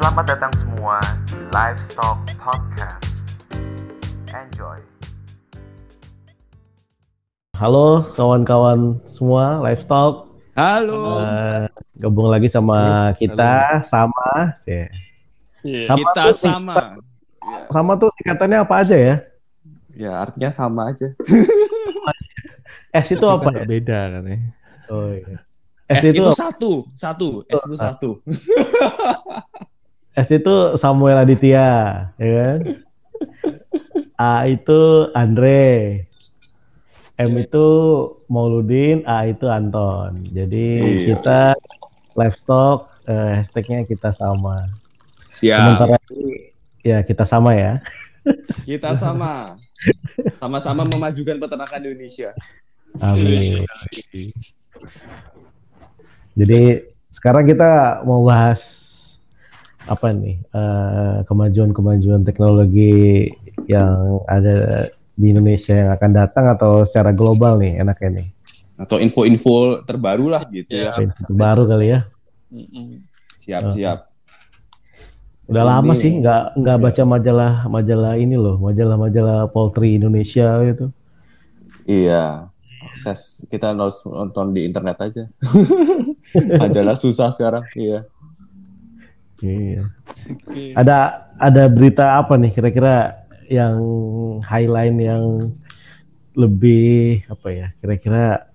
Selamat datang semua di Livestock Podcast. Enjoy. Halo kawan-kawan semua Livestock. Halo. Eh, gabung lagi sama kita sama sih. Sama kita tuh sama. Sama tuh singkatannya apa aja ya? Ya artinya sama aja. S itu apa ya? beda katanya. Oh, iya. S, S, itu itu satu, satu. S itu satu. S itu Samuel Aditya, ya kan? A itu Andre. M itu Mauludin, A itu Anton. Jadi Iya. kita livestock eh, hashtagnya kita sama. Siap. Sementara ya kita sama ya. Kita sama. Sama-sama memajukan peternakan Indonesia. Amin. Jadi sekarang kita mau bahas apa nih eh, kemajuan-kemajuan teknologi yang ada di Indonesia yang akan datang atau secara global nih enaknya nih Atau info-info terbaru lah gitu ya. Info baru kali ya. Siap, Oh. siap. Udah Ini- lama sih nggak nggak baca majalah majalah ini loh majalah-majalah poultry Indonesia gitu. Iya. Akses kita harus nonton di internet aja. Majalah susah sekarang. Iya. Iya. Ada ada berita apa nih kira-kira yang highlight yang lebih apa ya? Kira-kira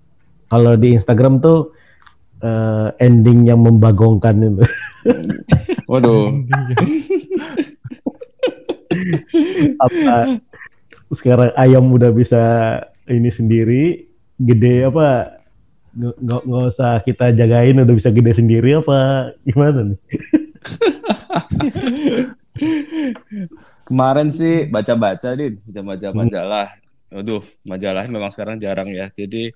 kalau di Instagram tuh eh, ending yang membagongkan itu. Waduh. apa sekarang ayam udah bisa ini sendiri gede apa nggak nggak usah kita jagain udah bisa gede sendiri apa gimana nih? Kemarin sih baca-baca, Din. Baca-baca majalah. Aduh, majalahnya memang sekarang jarang ya. Jadi,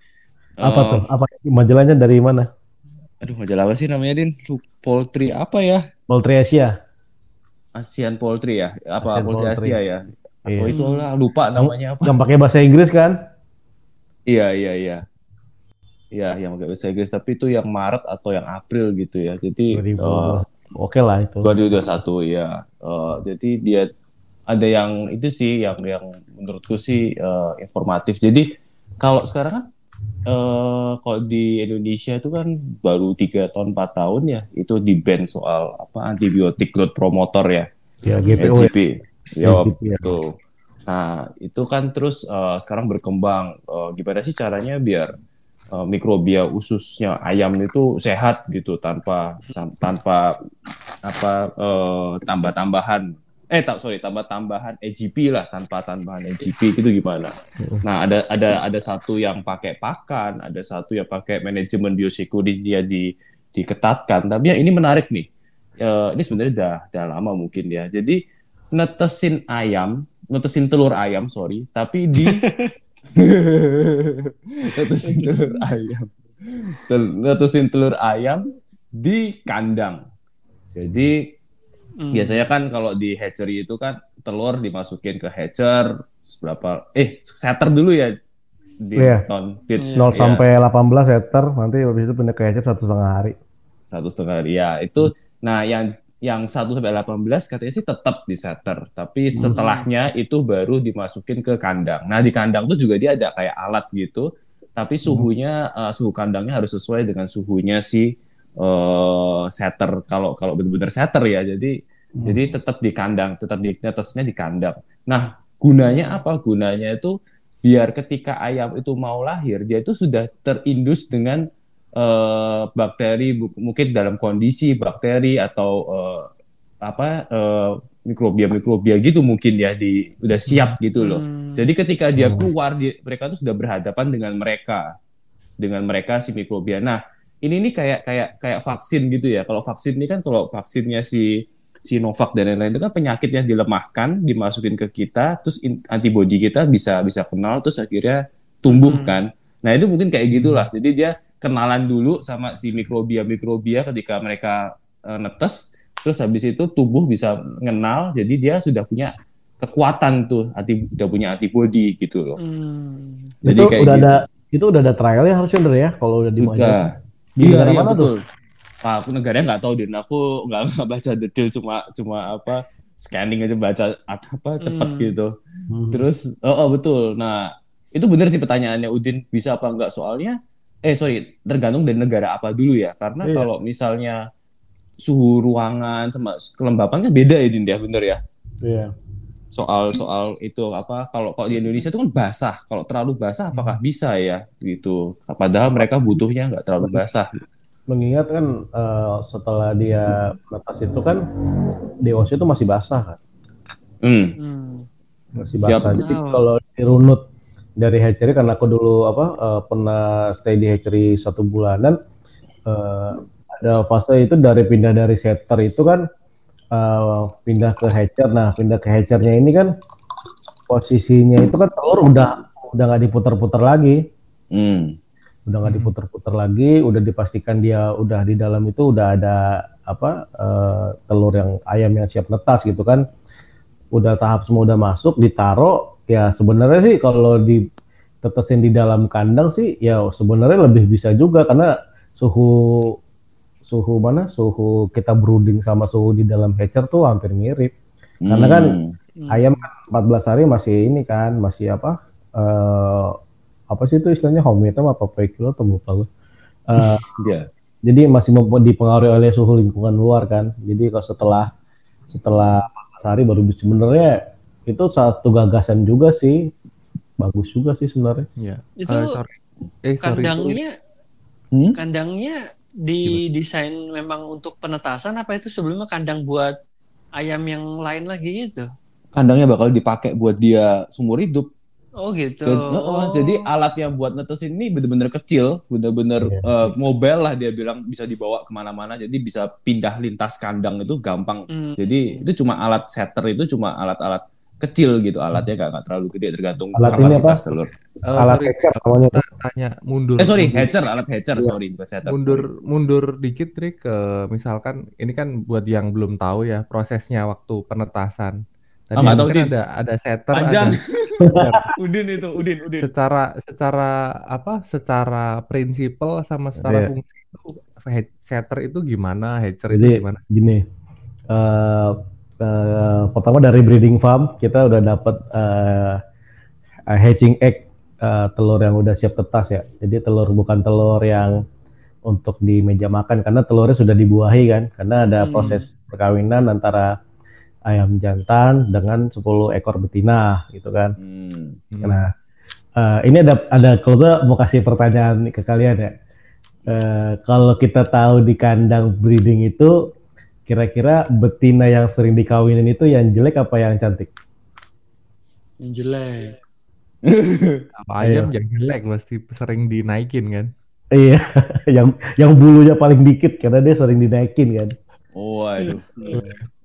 Apa eh, tuh? Apa majalahnya dari mana? aduh, majalah apa sih namanya, Din? Poultry apa ya? Poultry Asia. Asian Poultry ya? Apa Asian Poultry Poultry. Asia ya? Iya. Oh, itu lah, lupa namanya apa. Yang pakai bahasa Inggris kan? Iya, iya, iya. Iya, yang pakai bahasa Inggris. Tapi itu yang Maret atau yang April gitu ya. Jadi, 2012. Oke lah itu. 2021 ya. Eh, jadi dia ada yang itu sih yang yang menurutku sih eh, informatif. Jadi kalau sekarang kan eh kalau di Indonesia itu kan baru tiga tahun 4 tahun ya itu di ban soal apa antibiotik growth promotor ya. Ya GPO ya. Ya, ya. betul. Nah, itu kan terus eh, sekarang berkembang. Eh, gimana sih caranya biar eh, mikrobia ususnya ayam itu sehat gitu tanpa tanpa apa eh, tambah-tambahan eh tak sorry tambah-tambahan EGP lah tanpa tambahan EGP gitu gimana? Nah ada ada ada satu yang pakai pakan, ada satu yang pakai manajemen biosecurity dia di diketatkan. Tapi yang ini menarik nih. Eh, ini sebenarnya udah udah lama mungkin ya. Jadi netesin ayam, netesin telur ayam, sorry, tapi di netesin telur ayam, Tel- netesin telur ayam di kandang. Jadi biasanya kan kalau di hatchery itu kan telur dimasukin ke hatcher berapa? Eh, setter dulu ya di Iya. ton di 0 ya, sampai 18 seter nanti habis itu pindah ke hatcher satu setengah hari. satu setengah hari. Ya itu. Nah yang yang 1 sampai 18 katanya sih tetap di setter, tapi setelahnya itu baru dimasukin ke kandang. Nah di kandang tuh juga dia ada kayak alat gitu, tapi suhunya eh, suhu kandangnya harus sesuai dengan suhunya si eh, setter. Kalau kalau benar-benar setter ya, jadi jadi tetap di kandang, tetap di netesnya di kandang. Nah gunanya apa? Gunanya itu biar ketika ayam itu mau lahir, dia itu sudah terindus dengan eh, bakteri bu- mungkin dalam kondisi bakteri atau eh, apa eh, mikrobia-mikrobia gitu mungkin ya di udah siap gitu loh. Jadi ketika dia keluar dia, mereka tuh sudah berhadapan dengan mereka dengan mereka si mikrobia. Nah, ini nih kayak kayak kayak vaksin gitu ya. Kalau vaksin ini kan kalau vaksinnya si Sinovac dan lain-lain itu kan penyakit yang dilemahkan, dimasukin ke kita, terus in- antibodi kita bisa bisa kenal, terus akhirnya tumbuh kan. Nah itu mungkin kayak gitulah. Jadi dia kenalan dulu sama si mikrobia-mikrobia ketika mereka eh, netes, terus habis itu tubuh bisa mengenal, jadi dia sudah punya kekuatan tuh, anti, udah punya antibodi gitu loh. Jadi itu kayak udah gitu. ada itu udah ada trialnya harusnya Ndre, ya kalau udah di Sudah. Di Iya, negara iya mana betul. Wah, aku negaranya nggak tahu din. Aku nggak baca detail cuma cuma apa scanning aja baca apa cepet Hmm. gitu. Terus oh, oh, betul. Nah itu benar sih pertanyaannya Udin bisa apa enggak soalnya eh sorry tergantung dari negara apa dulu ya karena Iya. kalau misalnya suhu ruangan sama kelembapan kan beda ya Din ya bener ya Iya. soal soal itu apa kalau kalau di Indonesia itu kan basah kalau terlalu basah apakah bisa ya gitu padahal mereka butuhnya nggak terlalu basah Mengingat kan eh, setelah dia netas itu kan OC itu masih basah kan. hmm. Hmm. Masih Siap. basah. Jadi Oh. kalau dirunut dari hatchery karena aku dulu apa eh, pernah stay di hatchery satu bulanan eh, ada fase itu dari pindah dari setter itu kan eh, pindah ke hatcher. Nah, pindah ke hatchernya ini kan posisinya itu kan telur udah udah nggak diputar-putar lagi. Hmm. udah nggak diputer-puter lagi, udah dipastikan dia udah di dalam itu udah ada apa eh, telur yang ayam yang siap netas gitu kan, udah tahap semua udah masuk, ditaro ya sebenarnya sih kalau ditetesin di dalam kandang sih ya sebenarnya lebih bisa juga karena suhu suhu mana suhu kita brooding sama suhu di dalam hatcher tuh hampir mirip karena kan Hmm. ayam kan 14 hari masih ini kan masih apa eh apa sih itu istilahnya homemade apa apa kilo atau lupa gue. Eh, Iya. jadi masih dipengaruhi oleh suhu lingkungan luar kan. Jadi kalau setelah setelah 14 hari baru bisa sebenarnya itu satu gagasan juga sih. Bagus juga sih sebenarnya. Iya. Itu Eh, sorry. Eh, sorry. kandangnya Hmm? kandangnya didesain memang untuk penetasan apa itu sebelumnya kandang buat ayam yang lain lagi gitu? kandangnya bakal dipakai buat dia seumur hidup Oh gitu. Dan, oh, Jadi alat yang buat netesin ini bener-bener kecil, bener-bener Iya. eh, mobile lah dia bilang bisa dibawa ke mana-mana, jadi bisa pindah lintas kandang itu gampang. Hmm. Jadi itu cuma alat setter itu cuma alat-alat kecil gitu, alatnya nggak nggak terlalu gede tergantung Alat kapasitas apa? telur. Eh, Alat sorry, hatcher namanya. ta- tanya mundur. Eh sorry, mundur, hatcher, alat hatcher, sorry bukan setter. mundur sorry. mundur dikit Trik ke misalkan ini kan buat yang belum tahu ya prosesnya waktu penetasan. Tadi Ah, nggak tahu, mungkin Din. ada ada setter Panjang. ada Udin itu, Udin, Udin. secara secara apa secara prinsipal sama secara Iya. fungsi itu setter itu gimana hatcher Jadi itu gimana gini. eh, eh, pertama dari breeding farm kita udah dapat eh, hatching egg eh, telur yang udah siap tetas ya. Jadi telur bukan telur yang untuk di meja makan karena telurnya sudah dibuahi kan. Karena ada Hmm. proses perkawinan antara ayam jantan dengan 10 ekor betina gitu kan. Hmm. Nah, eh, ini ada ada kalau mau kasih pertanyaan ke kalian ya. Eh, kalau kita tahu di kandang breeding itu kira-kira betina yang sering dikawinin itu yang jelek apa yang cantik? Yang jelek. Kalau ayam yang jelek pasti sering dinaikin kan Iya, yang yang bulunya paling dikit karena dia sering dinaikin kan. Oh, aduh.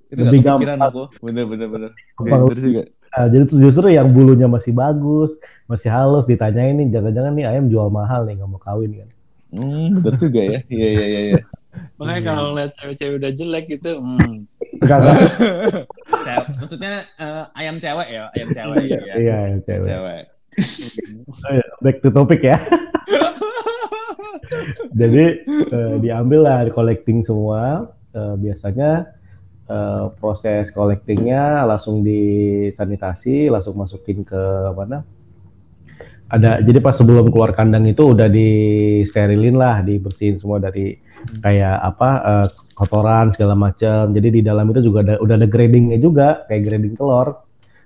Itu Lebih gampang. aku. Bener, bener, bener. Gampang. Juga. Nah, jadi tuh justru yang bulunya masih bagus, masih halus ditanyain nih jangan-jangan nih ayam jual mahal nih nggak mau kawin kan. Hmm, bener juga ya. Iya, iya, iya. Iya. Makanya kalau ngeliat cewek-cewek udah jelek gitu, hmm. Maksudnya eh, ayam cewek ya, ayam cewek ya. Iya, iya, cewek. Cewek. Ayo, back to topic ya. Jadi eh, diambil lah collecting semua. Eh, biasanya eh, proses collectingnya langsung disanitasi, langsung masukin ke mana? Ada jadi pas sebelum keluar kandang itu udah disterilin lah, dibersihin semua dari kayak apa eh, kotoran segala macam. Jadi di dalam itu juga ada udah ada gradingnya juga, kayak grading telur.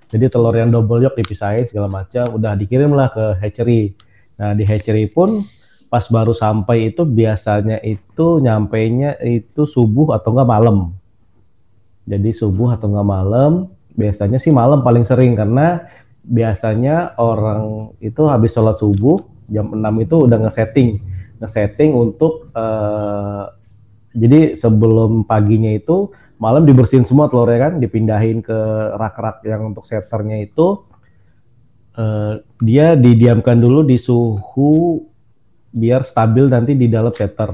Jadi telur yang double yolk dipisahin segala macam, udah dikirim lah ke hatchery. Nah di hatchery pun pas baru sampai itu biasanya itu nyampainya itu subuh atau enggak malam. Jadi subuh atau enggak malam, biasanya sih malam paling sering karena biasanya orang itu habis sholat subuh jam 6 itu udah ngesetting, ngesetting untuk eh, jadi sebelum paginya itu malam dibersihin semua telurnya kan, dipindahin ke rak-rak yang untuk setternya itu eh, dia didiamkan dulu di suhu biar stabil nanti di dalam setter.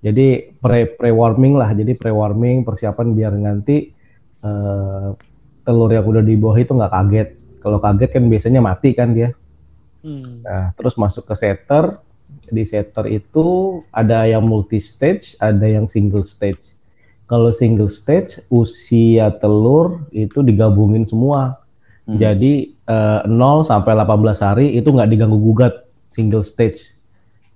Jadi pre pre warming lah, jadi pre warming persiapan biar nanti eh, telur yang udah di bawah itu nggak kaget. Kalau kaget kan biasanya mati kan dia. Hmm. Nah, terus masuk ke setter. Di setter itu ada yang multi stage, ada yang single stage. Kalau single stage, usia telur itu digabungin semua. Hmm. Jadi eh, 0 sampai 18 hari itu nggak diganggu gugat single stage.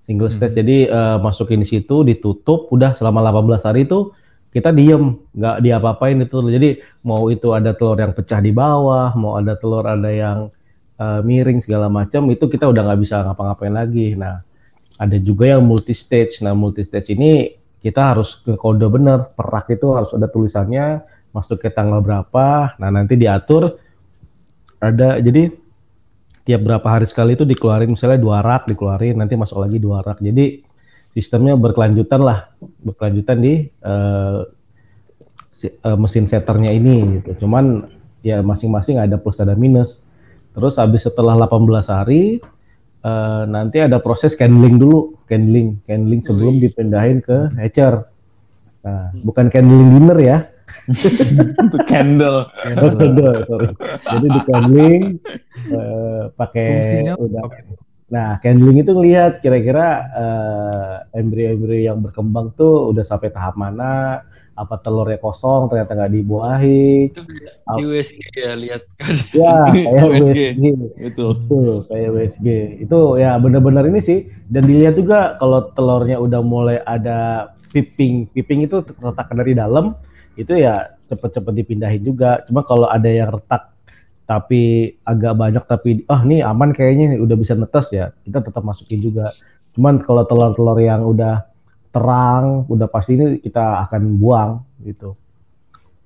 Single stage jadi eh, masukin di situ, ditutup, udah selama 18 hari itu kita diem, nggak diapa-apain itu. Jadi mau itu ada telur yang pecah di bawah, mau ada telur ada yang eh, miring segala macam, itu kita udah nggak bisa ngapa-ngapain lagi. Nah, ada juga yang multi stage. Nah, multi stage ini kita harus ke kode bener, perak itu harus ada tulisannya, masuk ke tanggal berapa. Nah, nanti diatur. Ada jadi tiap berapa hari sekali itu dikeluarin. Misalnya dua rak dikeluarin nanti masuk lagi dua rak. Jadi sistemnya berkelanjutan lah. Berkelanjutan di eh, mesin setternya ini gitu. Cuman ya masing-masing ada plus ada minus. Terus habis setelah 18 hari eh, nanti ada proses candling dulu candling candling sebelum dipindahin ke hatcher nah bukan candling dinner ya Itu candle. Candle, sorry. Jadi di candling eh, pakai udah. Nah, candling itu ngelihat kira-kira eh, embrio-embrio yang berkembang tuh udah sampai tahap mana, apa telurnya kosong ternyata nggak dibuahi. Itu di USG ya lihat Ya, kayak USG. USG. Betul. Betul, kayak USG. Itu ya benar-benar ini sih. Dan dilihat juga kalau telurnya udah mulai ada pipping. Pipping itu terletak dari dalam, itu ya cepet-cepet dipindahin juga. Cuma kalau ada yang retak tapi agak banyak tapi ah nih aman kayaknya udah bisa netes ya kita tetap masukin juga cuman kalau telur-telur yang udah terang udah pasti ini kita akan buang gitu.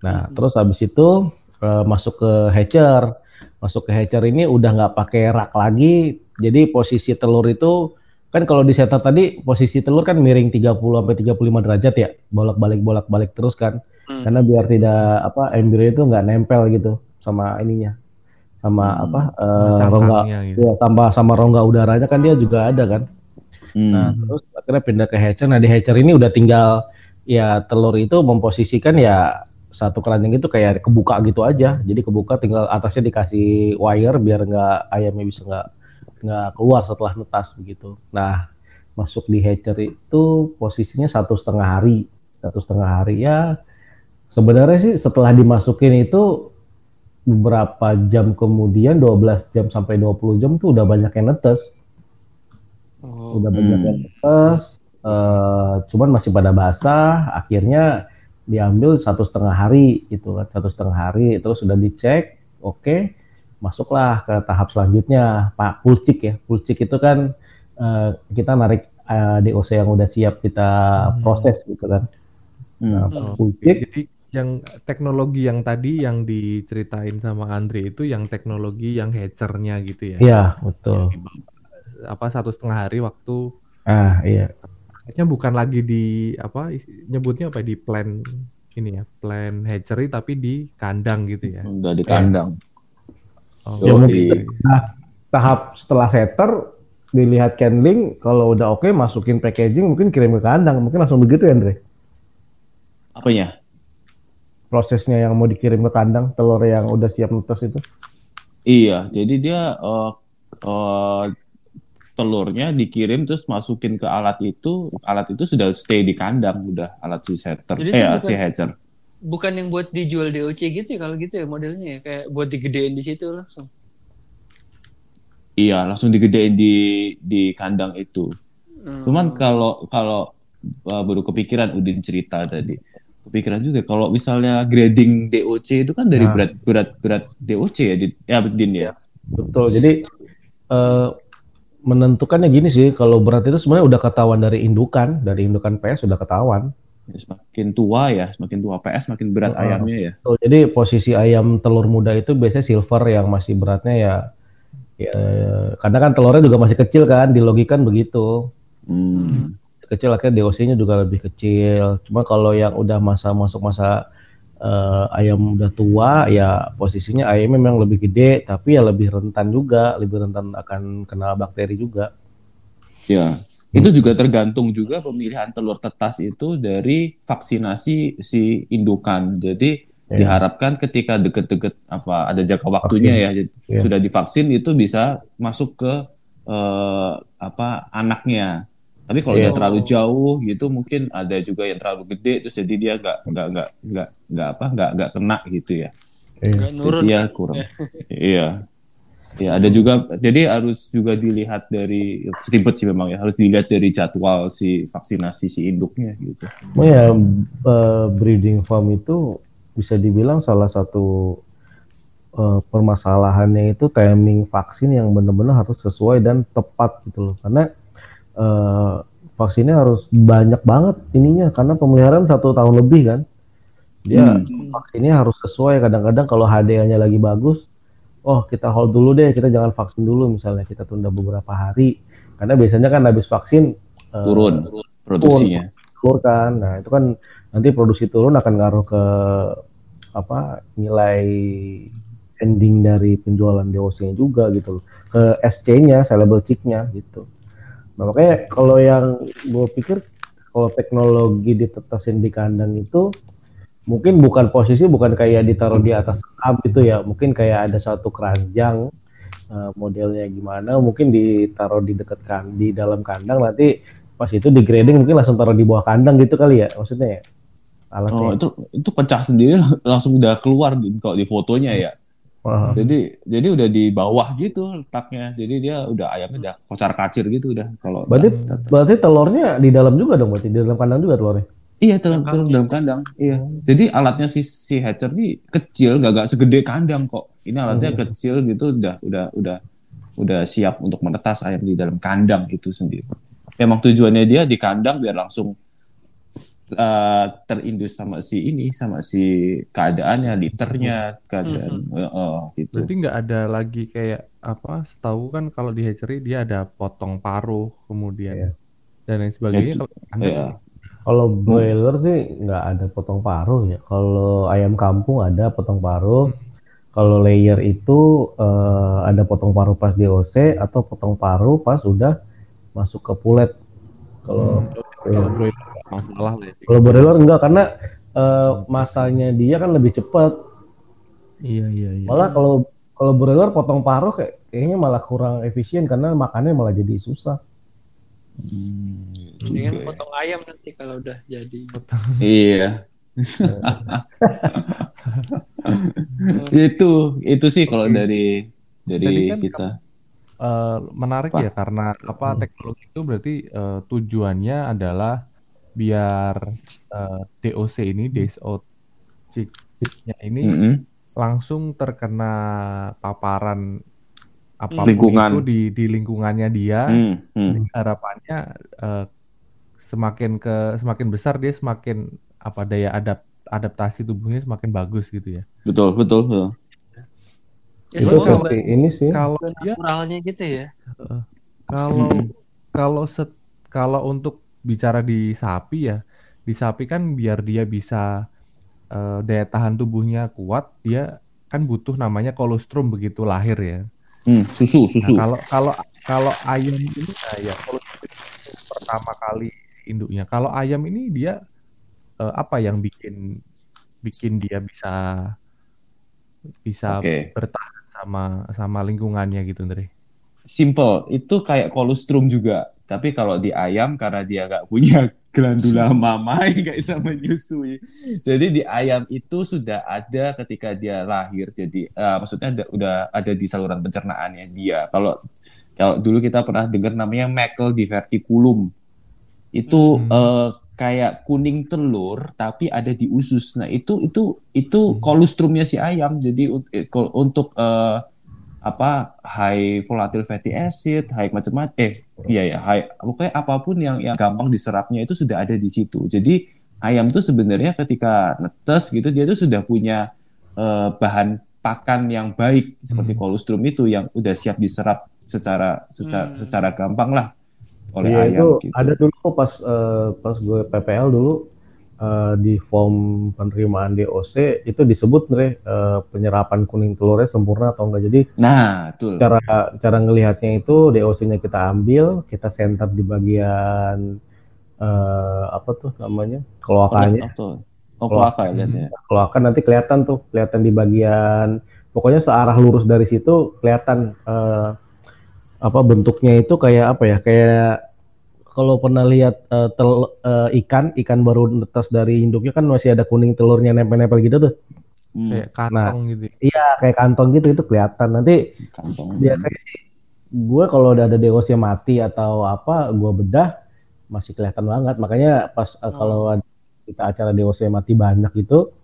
Nah terus habis itu eh, masuk ke hatcher. Masuk ke hatcher ini udah nggak pakai rak lagi. Jadi posisi telur itu kan kalau di setter tadi posisi telur kan miring 30 sampai 35 derajat ya. Bolak-balik bolak-balik terus kan. Hmm. karena biar tidak apa embrio itu nggak nempel gitu sama ininya. Sama Hmm. apa eh, rongga. gitu. ya tambah sama rongga udaranya kan dia juga ada kan Hmm. Nah, terus akhirnya pindah ke hatcher. Nah, di hatcher ini udah tinggal ya telur itu memposisikan ya satu keranjang itu kayak kebuka gitu aja. Jadi kebuka tinggal atasnya dikasih wire biar nggak ayamnya bisa nggak nggak keluar setelah netas begitu. Nah, masuk di hatcher itu posisinya satu setengah hari, satu setengah hari ya. Sebenarnya sih setelah dimasukin itu beberapa jam kemudian 12 jam sampai 20 jam tuh udah banyak yang netes Oh. udah banyak Hmm. yang netes, eh, cuman masih pada basah. Akhirnya diambil satu setengah hari gitu kan, satu setengah hari. Terus sudah dicek, oke, masuklah ke tahap selanjutnya, Pak Pulcik ya. Pulcik itu kan eh, kita narik eh, DOC yang udah siap kita proses gitu kan. Nah, Hmm. Pak Oh, Pulcik, Jadi yang teknologi yang tadi yang diceritain sama Andre itu yang teknologi yang hatchernya gitu ya. iya betul. Apa satu setengah hari waktu Ah iya, Nya bukan lagi di apa nyebutnya apa di plan ini ya plan hatchery tapi di kandang gitu ya. Udah di kandang. Oh, Ya, mungkin. Nah, tahap setelah setter dilihat candling kalau udah oke masukin packaging mungkin kirim ke kandang mungkin langsung begitu ya Andre Apanya? prosesnya yang mau dikirim ke kandang telur yang udah siap netes itu Iya, jadi dia eh, eh, telurnya dikirim terus masukin ke alat itu, alat itu sudah stay di kandang udah alat si setter, Jadi eh alat si bukan- hatcher. Bukan yang buat dijual DOC gitu ya kalau gitu ya modelnya ya kayak buat digedein di situ langsung. Iya, langsung digedein di di kandang itu. Hmm. Cuman kalau kalau uh, baru kepikiran Udin cerita tadi. Kepikiran juga kalau misalnya grading DOC itu kan dari Nah. berat berat berat DOC ya, Din? ya Din ya. betul jadi eh, menentukannya gini sih kalau berat itu sebenarnya udah ketahuan dari indukan dari indukan PS sudah ketahuan Semakin tua ya, semakin tua PS semakin berat Oh. ayamnya ya. Betul, jadi posisi ayam telur muda itu biasanya silver yang masih beratnya ya ya karena kan telurnya juga masih kecil kan dilogikan begitu Hmm. kecil akhirnya DOC-nya juga lebih kecil. Cuma kalau yang udah masa masuk masa eh, ayam udah tua ya posisinya ayamnya memang lebih gede tapi ya lebih rentan juga, lebih rentan akan kena bakteri juga. Ya, itu juga tergantung juga pemilihan telur tetas itu dari vaksinasi si indukan. Jadi Ya. diharapkan ketika deket-deket apa ada jangka waktunya ya, jadi Ya. sudah divaksin itu bisa masuk ke eh, apa anaknya. Tapi kalau Iya. dia terlalu jauh gitu mungkin ada juga yang terlalu gede terus jadi dia nggak nggak nggak nggak nggak apa nggak nggak kena gitu ya. Iya. Nurun. Jadi ya kurang. iya. Ya ada juga jadi harus juga dilihat dari ribet sih memang ya harus dilihat dari jadwal si vaksinasi si induknya gitu. Oh ya, eh, breeding farm itu bisa dibilang salah satu eh, permasalahannya itu timing vaksin yang benar-benar harus sesuai dan tepat gitu loh. Karena eh, vaksinnya harus banyak banget ininya karena pemeliharaan satu tahun lebih kan. Dia Hmm. vaksinnya harus sesuai. Kadang-kadang kalau HDA-nya lagi bagus, oh kita hold dulu deh, kita jangan vaksin dulu misalnya kita tunda beberapa hari. Karena biasanya kan habis vaksin eh, Turun produksinya. telur kan. Nah, itu kan nanti produksi turun akan ngaruh ke apa nilai ending dari penjualan DOC-nya juga gitu loh. Ke SC-nya, sellable chick-nya gitu. Nah, makanya kalau yang gue pikir kalau teknologi ditetasin di kandang itu mungkin bukan posisi bukan kayak ditaruh di atas up gitu ya. Mungkin kayak ada satu keranjang eh, modelnya gimana, mungkin ditaruh di dekat kan di dalam kandang nanti pas itu di grading mungkin langsung taruh di bawah kandang gitu kali ya maksudnya ya alatnya. Oh, itu itu pecah sendiri lang- langsung udah keluar di, kalau di fotonya ya. Jadi jadi udah di bawah gitu letaknya. Jadi dia udah ayamnya udah kocar kacir gitu udah kalau Berarti udah berarti telurnya di dalam juga dong berarti di dalam kandang juga telurnya. Iya dalam dalam, dalam kandang. Iya. Jadi alatnya si si hatcher nih kecil, gak, gak segede kandang kok. Ini alatnya kecil gitu, udah udah udah udah siap untuk menetas ayam di dalam kandang itu sendiri. Emang tujuannya dia di kandang biar langsung eh, terindus sama si ini, sama si keadaannya, liternya, keadaan, eh, eh, gitu. Berarti nggak ada lagi kayak apa? Setahu kan kalau di hatchery dia ada potong paruh kemudian Iya. dan lain sebagainya. Itu- Kalau. Kalau broiler sih nggak ada potong paruh ya. Kalau ayam kampung ada potong paruh. Kalau layer itu eh, ada potong paruh pas DOC atau potong paruh pas udah masuk ke pulet. Kalau kalau broiler nggak masalah lah ya. kalau broiler enggak karena eh, masanya dia kan lebih cepat. Iya iya iya. Malah kalau kalau broiler potong paruh kayak kayaknya malah kurang efisien karena makannya malah jadi susah. Hmm, Mendingan juga ya. potong ayam nanti kalau udah jadi. Iya. itu itu sih kalau dari dari kan kita. Eh, menarik ya Pas. karena apa teknologi itu berarti eh, tujuannya adalah biar eh, DOC ini days out chip-nya ini Mm-mm. langsung terkena paparan apa pun Lingkungan. itu di di lingkungannya dia. Hmm, hmm. Harapannya eh, semakin ke semakin besar dia semakin apa daya adap adaptasi tubuhnya semakin bagus gitu ya. Betul betul. betul. Ya Itu versi ini sih. Kalau dia naturalnya gitu ya. Kalau kalau set kalau untuk bicara di sapi ya, di sapi kan biar dia bisa eh, daya tahan tubuhnya kuat, dia kan butuh namanya kolostrum begitu lahir ya. Hmm, susu susu. Nah, kalau kalau kalau ayam ini nah ya pertama kali induknya. Kalau ayam ini dia eh, apa yang bikin bikin dia bisa bisa Oke. bertahan sama sama lingkungannya gitu, Andre. Simple. Itu kayak kolostrum juga. Tapi kalau di ayam karena dia nggak punya glandula mama nggak bisa menyusui. Jadi di ayam itu sudah ada ketika dia lahir. Jadi eh, maksudnya ada, udah ada di saluran pencernaannya dia. Kalau kalau dulu kita pernah dengar namanya Mackel diverticulum. Itu eh, kayak kuning telur tapi ada di usus. Nah, itu itu itu kolostrumnya si ayam. Jadi eh, untuk eh, apa high volatile fatty acid, high macam-macam eh iya ya, high pokoknya apa pun yang yang gampang diserapnya itu sudah ada di situ. Jadi ayam tuh sebenarnya ketika netes gitu dia tuh sudah punya eh, bahan pakan yang baik seperti kolostrum itu yang udah siap diserap secara secara, secara gampang lah oleh Iya ayam itu gitu. ada dulu pas eh, pas gue PPL dulu eh, di form penerimaan DOC itu disebut nih eh, penyerapan kuning telurnya sempurna atau enggak. Jadi Nah, betul. cara cara ngelihatnya itu DOC-nya kita ambil, kita center di bagian eh, apa tuh namanya kloakanya. Atau oh, kloaka ya lihatnya. Kloaka nanti kelihatan tuh, kelihatan di bagian pokoknya searah lurus dari situ kelihatan eh, apa bentuknya itu kayak apa ya? Kayak kalau pernah lihat uh, tel, uh, ikan, ikan baru netas dari induknya kan masih ada kuning telurnya nempel-nempel gitu tuh. Hmm, Kayak kantong gitu. Iya, kayak kantong gitu itu kelihatan. Nanti kantong. biasanya sih gue kalau udah ada deosnya mati atau apa, gue bedah masih kelihatan banget. Makanya pas uh, kalau ada kita acara deosnya mati banyak itu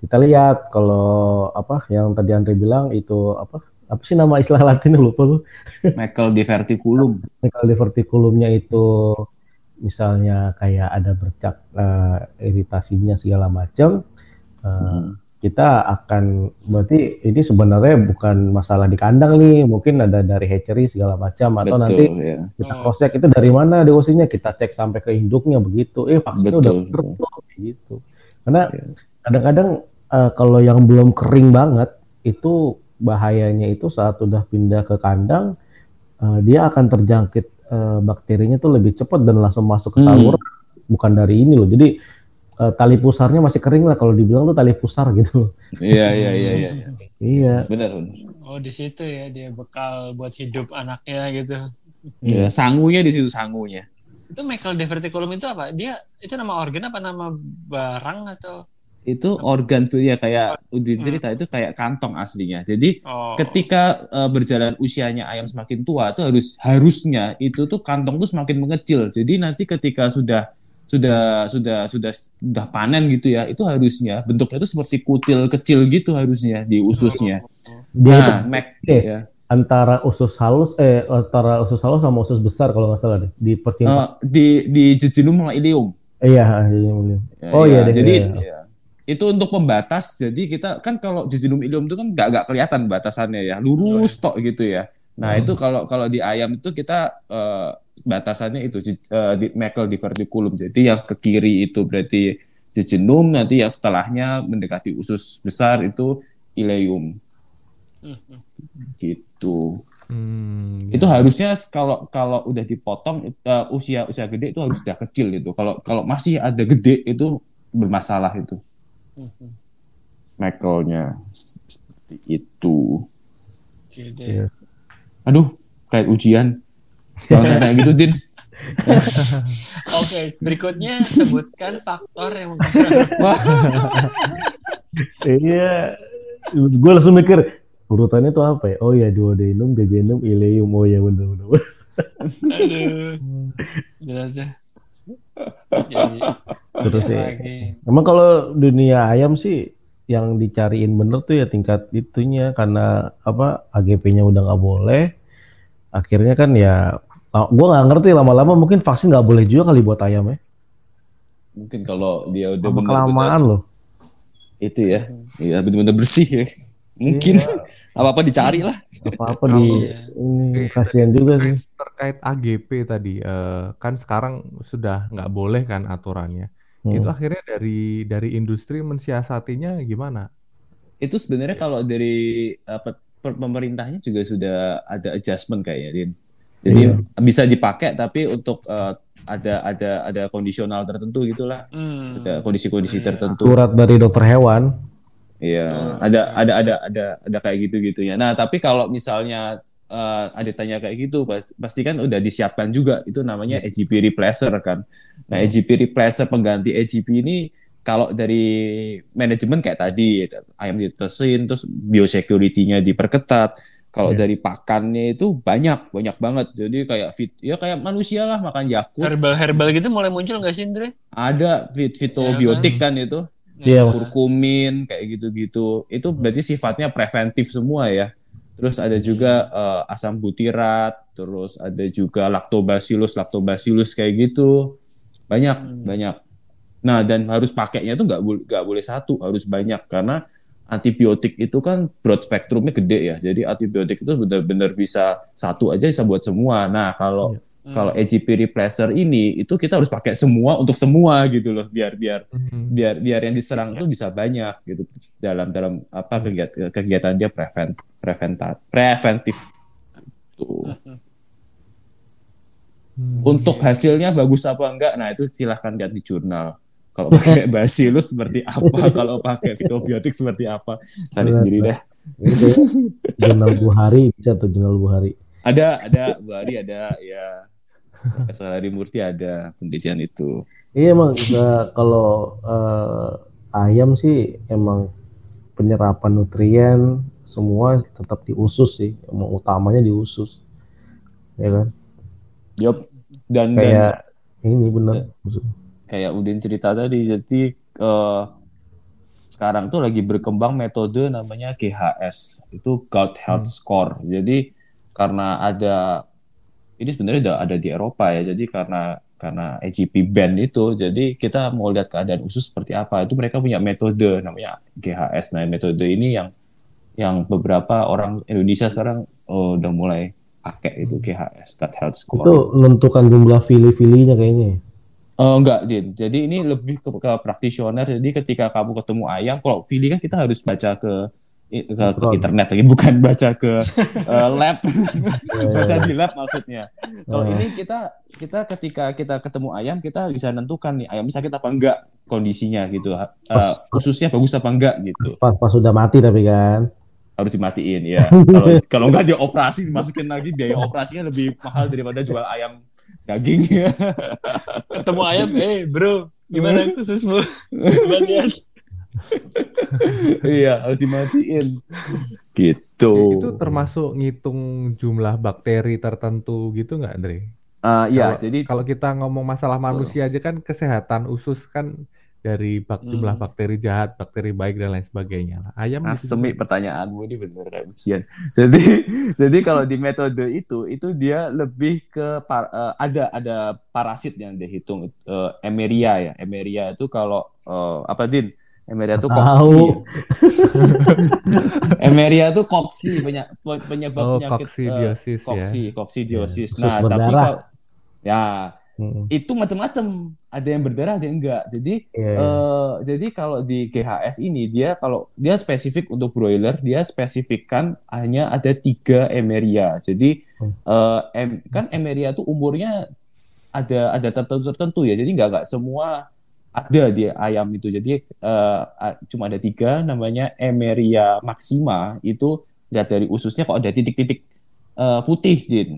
kita lihat kalau apa yang tadi Andre bilang itu apa apa sih nama istilah latinnya lupa lu Michael diverticulum. Kalau diverticulumnya itu misalnya kayak ada bercak eh, iritasinya segala macam, eh, kita akan berarti ini sebenarnya bukan masalah di kandang nih, mungkin ada dari hatchery segala macam atau Betul, nanti ya. kita cross check itu dari mana dosisnya kita cek sampai ke induknya begitu, eh vaksinnya udah Betul. bener tuh, gitu. Karena Iya. kadang-kadang eh, kalau yang belum kering banget itu bahayanya itu saat udah pindah ke kandang eh, dia akan terjangkit eh, bakterinya tuh lebih cepat dan langsung masuk ke Hmm. saluran bukan dari ini loh jadi eh, tali pusarnya masih kering lah kalau dibilang tuh tali pusar gitu Iya, iya, iya, iya. iya Benar. benar. Oh di situ ya dia bekal buat hidup anaknya gitu. Ya, sangunya di situ sangunya. Itu Michael diverticulum itu apa? Dia itu nama organ apa nama barang atau? Itu organ tuh ya kayak Udin cerita itu kayak kantong aslinya. Jadi Oh. ketika uh, berjalan usianya ayam semakin tua itu harus harusnya itu tuh kantong tuh semakin mengecil. Jadi nanti ketika sudah sudah sudah sudah sudah panen gitu ya, itu harusnya bentuknya itu seperti kutil kecil gitu harusnya di ususnya. Nah, Mac Oke. ya. antara usus halus eh antara usus halus sama usus besar kalau nggak salah deh di persimpangan Uh, di di jejunum sama ileum. iya iya, iya. Ya, oh iya, ya, deh, jadi iya. Itu untuk pembatas. Jadi kita kan kalau jejunum ileum itu kan nggak nggak kelihatan batasannya ya, lurus tok gitu ya. Nah itu kalau kalau di ayam itu kita eh, batasannya itu eh, di Meckel diverticulum. Jadi yang ke kiri itu berarti jejunum, nanti yang setelahnya mendekati usus besar itu ileum. Gitu. Hmm, Itu harusnya kalau kalau udah dipotong eh, usia usia gede itu harus sudah kecil itu. Kalau kalau masih ada gede itu bermasalah itu. Michaelnya seperti itu. Gitu. Iya. Aduh, kayak ujian. Kalau saya kayak gitu, Din. Oke, berikutnya sebutkan faktor yang Iya, gue langsung mikir urutannya tuh apa ya? Oh ya duodenum, jejunum, ileum. Oh ya bener. bener. Aduh. Gila tuh. Jadi, Terus sih. lagi. Emang kalau dunia ayam sih yang dicariin bener tuh ya tingkat itunya karena apa AGP-nya udah nggak boleh. Akhirnya kan ya, gue nggak ngerti lama-lama mungkin vaksin nggak boleh juga kali buat ayam ya. mungkin kalau dia udah Lama benar-benar kelamaan loh. itu ya, iya benar-benar bersih ya. Mungkin apa-apa dicari lah. Apa-apa di ini kasihan juga sih. Terkait AGP tadi eh, kan sekarang sudah nggak boleh kan aturannya. Hmm. Itu akhirnya dari dari industri mensiasatinya gimana? Itu sebenarnya kalau dari apa, pemerintahnya juga sudah ada adjustment kayaknya, Din. Jadi Iya. bisa dipakai tapi untuk eh, ada ada ada kondisional tertentu gitulah. Hmm. Ada kondisi-kondisi tertentu. Surat dari dokter hewan. Iya, ada ada ada ada ada kayak gitu gitunya. Nah, tapi kalau misalnya eh, ada tanya kayak gitu, pas- pasti kan udah disiapkan juga. Itu namanya EGP replacer kan. Nah, EGP replacer pengganti EGP ini kalau dari manajemen kayak tadi ayam ditesin, terus biosecurity-nya diperketat. Kalau dari pakannya itu banyak banyak banget. Jadi kayak fit ya kayak manusia lah makan Yakult. Herbal-herbal gitu mulai muncul nggak sih, Indre? Ada fit fitobiotik kan itu Iya. kurkumin kayak gitu-gitu itu berarti sifatnya preventif semua ya terus ada juga eh, asam butirat terus ada juga lactobacillus lactobacillus kayak gitu. Banyak banyak. Nah dan harus pakainya tuh nggak boleh nggak boleh satu harus banyak. Karena antibiotik itu kan broad spektrumnya gede ya. Jadi antibiotik itu benar-benar bisa satu aja bisa buat semua. Nah kalau kalau EGP replacer ini itu kita harus pakai semua untuk semua gitu loh biar biar biar biar yang diserang tuh bisa banyak gitu dalam dalam apa kegiatan kegiatan dia prevent preventat preventif. Tuh. Untuk hasilnya bagus apa enggak? Nah itu silahkan lihat di jurnal. Kalau pakai bacillus seperti apa? Kalau pakai fitobiotik seperti apa? Cari sendiri deh. Itu jurnal Buhari bisa tuh jurnal Buhari. Ada, ada, Bu Ari ada, ya. Profesor Hari Murti ada penelitian itu. Iya emang eh, kalau eh, ayam sih emang penyerapan nutrien semua tetap di usus sih, emang utamanya di usus, ya kan? Yup. Dan, dan Kayak ini benar. kayak Udin cerita tadi, jadi eh, sekarang tuh lagi berkembang metode namanya GHS, itu Gut Health Score. Jadi karena ada ini sebenarnya udah ada di Eropa ya, jadi karena karena AGP ban itu, jadi kita mau lihat keadaan usus seperti apa. Itu mereka punya metode namanya GHS. Nah metode ini yang yang beberapa orang Indonesia sekarang oh, udah mulai pakai itu GHS Gut Health Score. Itu menentukan jumlah fili-filinya kayaknya. ya. Oh enggak, Din. Jadi ini lebih ke, ke praktisioner. Jadi ketika kamu ketemu ayam, kalau Vili kan kita harus baca ke ke, internet lagi, bukan baca ke eh, lab. baca di lab maksudnya. Kalau ini kita kita ketika kita ketemu ayam, kita bisa nentukan nih ayam sakit apa enggak kondisinya gitu. Eh, ususnya bagus apa enggak gitu. Pas pas sudah mati tapi kan. Harus dimatiin ya. Kalau kalau enggak dia operasi dimasukin lagi biaya operasinya lebih mahal daripada jual ayam daging. Ketemu ayam, eh bro, gimana khususmu? Banyak. Iya, harus dimatiin. Gitu. Itu termasuk ngitung jumlah bakteri tertentu gitu nggak, Andre? Eh, iya, Kalau- jadi Kalau kita ngomong masalah manusia aja kan kesehatan usus kan dari bak Hmm. jumlah bakteri jahat, bakteri baik dan lain sebagainya. lah. Ayam Nah, semi juga. pertanyaanmu ini bener kayak ujian. Jadi jadi kalau di metode itu itu dia lebih ke par- eh, ada ada parasit yang dihitung eh, emeria ya. Emeria itu kalau eh, apa Din? Emeria itu koksi. emeria itu koksi banyak penyebab Oh, penyakit koksidiosis ya. koksi, koksidiosis. Usus Nah, tapi berdarah. kalau ya Mm. itu macam-macam. Ada yang berdarah, ada yang enggak. Jadi Iya. Eh, jadi kalau di GHS ini dia kalau dia spesifik untuk broiler dia spesifikkan hanya ada tiga emeria. Jadi Hmm. eh, em- kan emeria itu umurnya ada ada tertentu tertentu ya. Jadi nggak nggak semua ada di ayam itu. Jadi a- cuma ada tiga namanya emeria maxima itu lihat dari ususnya kok ada titik-titik eh, putih din.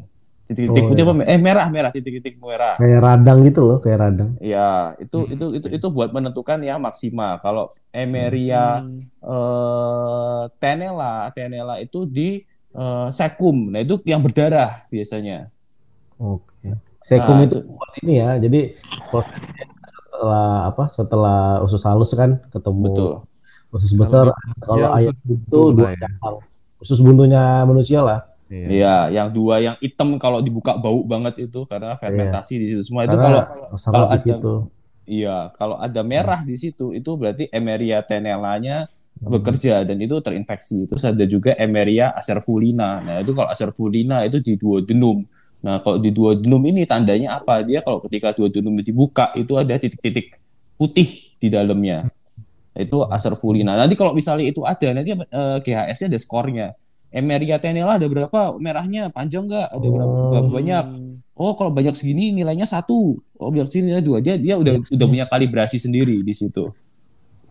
Titik-titik Oh, putih iya. apa? Eh merah merah titik-titik merah. Kayak radang gitu loh, kayak radang. Ya, itu itu itu itu buat menentukan yang maksima. Kalau Emeria Hmm. eh, tenella, tenella itu di eh, sekum. Nah, itu yang berdarah biasanya. Oke. Sekum Nah, itu buat ini ya. Jadi setelah apa? Setelah usus halus kan ketemu Betul. usus besar. Kalau ya, ayam usus itu dua lah ya. Usus buntunya manusia lah. Iya. Iya, yang dua yang hitam kalau dibuka bau banget itu karena fermentasi di situ semua itu kalau Karena kalau ada- situ. iya, kalau ada merah di situ itu berarti Emeria tenellanya bekerja dan itu terinfeksi. Terus ada juga Emeria acervulina. Nah, itu kalau acervulina itu di duodenum. Nah, kalau di duodenum ini tandanya apa? Dia kalau ketika duodenum dibuka itu ada titik-titik putih di dalamnya. Itu acervulina. Nanti kalau misalnya itu ada, nanti eh, GHS-nya ada skornya. Emeria tenella ada berapa? Merahnya panjang nggak? Ada berapa, Oh. banyak? Oh, kalau banyak segini nilainya satu. Oh, banyak segini nilai dua. Dia dia udah udah punya kalibrasi sendiri di situ.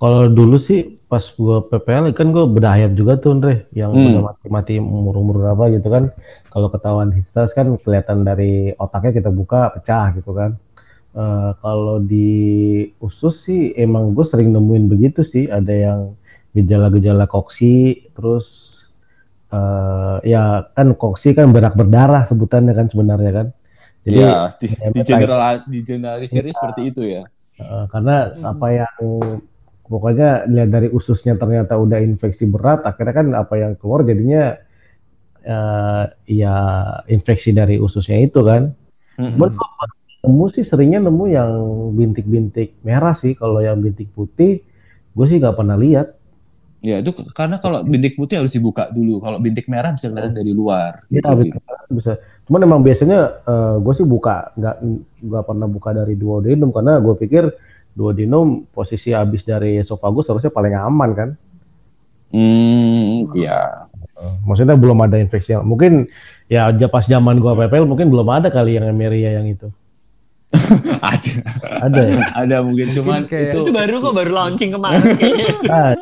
Kalau dulu sih pas gua PPL kan gua bedah ayam juga tuh Andre yang Hmm. udah mati-mati umur-umur berapa gitu kan. Kalau ketahuan histas kan kelihatan dari otaknya kita buka pecah gitu kan. Eh, kalau di usus sih emang gue sering nemuin begitu sih ada yang gejala-gejala koksi terus eh ya kan koksi kan berak berdarah sebutannya kan sebenarnya kan. Jadi ya, di, di general di generalisir seperti itu ya. Eh, karena apa yang pokoknya lihat dari ususnya ternyata udah infeksi berat akhirnya kan apa yang keluar jadinya eh, ya infeksi dari ususnya itu kan kalau pas nemu sih seringnya nemu yang bintik-bintik merah sih kalau yang bintik putih gue sih nggak pernah lihat Ya, itu karena kalau bintik putih harus dibuka dulu. Kalau bintik merah bisa kelihatan dari luar. ya Gitu. bisa, bisa cuman emang biasanya gue sih buka nggak nggak pernah buka dari duodenum karena gue pikir duodenum posisi habis dari esofagus harusnya paling aman kan Hmm, ya. maksudnya belum ada infeksi yang mungkin ya aja pas zaman gua PPL mungkin belum ada kali yang emeria yang itu ada, ada ya ada mungkin cuman kayak- itu Itu baru kok baru launching kemarin kayaknya.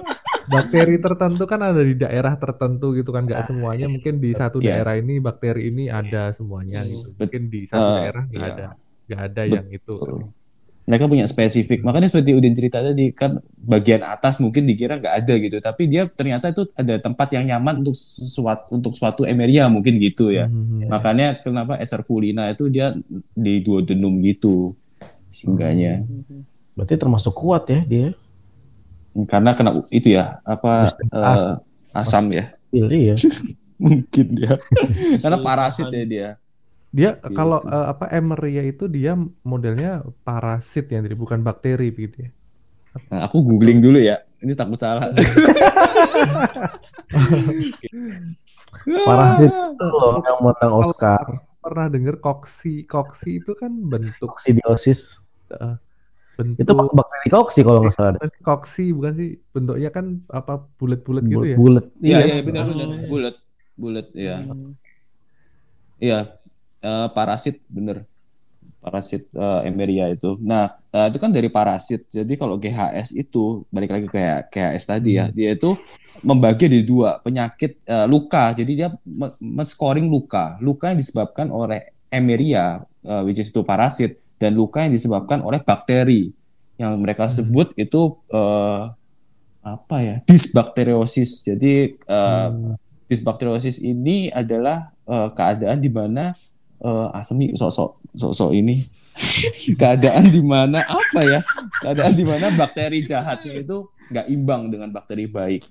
Ah, bakteri tertentu kan ada di daerah tertentu gitu kan nggak semuanya. mungkin di satu Iya. daerah ini bakteri ini ada semuanya Hmm. gitu mungkin di satu Eh, daerah nggak iya. ada nggak ada yang itu. mereka punya spesifik. Makanya seperti Udin cerita tadi kan bagian atas mungkin dikira nggak ada gitu. Tapi dia ternyata itu ada tempat yang nyaman untuk suatu untuk suatu emeria mungkin gitu ya. Hmm. makanya kenapa Eserfulina itu dia di duodenum gitu singgahnya. Berarti termasuk kuat ya dia. Karena kena itu ya apa eh, asam. asam ya Iya. mungkin dia karena parasit ya dia dia Gitu. kalau eh, apa emeria itu dia modelnya parasit ya jadi bukan bakteri begitu ya Nah, aku googling dulu ya ini takut salah Parasit itu loh yang menang Oscar. pernah dengar koksi koksi itu kan bentuk Koksidiosis. Bentuk Itu bakteri koksi kalau nggak salah. Koksi bukan sih bentuknya kan apa bulat-bulat gitu ya Bulat. Iya, Iya. iya benar benar. Bulat. Bulat ya. Hmm. Iya. Eh, parasit bener. Parasit eh, Emeria itu. Nah, eh, itu kan dari parasit. Jadi kalau GHS itu balik lagi ke GHS tadi ya, dia itu membagi di dua penyakit eh, luka. Jadi dia me- men-scoring luka. Luka yang disebabkan oleh Emeria, eh, which is itu parasit, dan luka yang disebabkan oleh bakteri. Yang mereka sebut itu eh, apa ya? Disbakteriosis. Jadi eh, disbakteriosis ini adalah eh, keadaan di mana asem nih sok-sok sok-sok ini. Keadaan di mana apa ya? Keadaan di mana bakteri jahatnya itu nggak imbang dengan bakteri baik.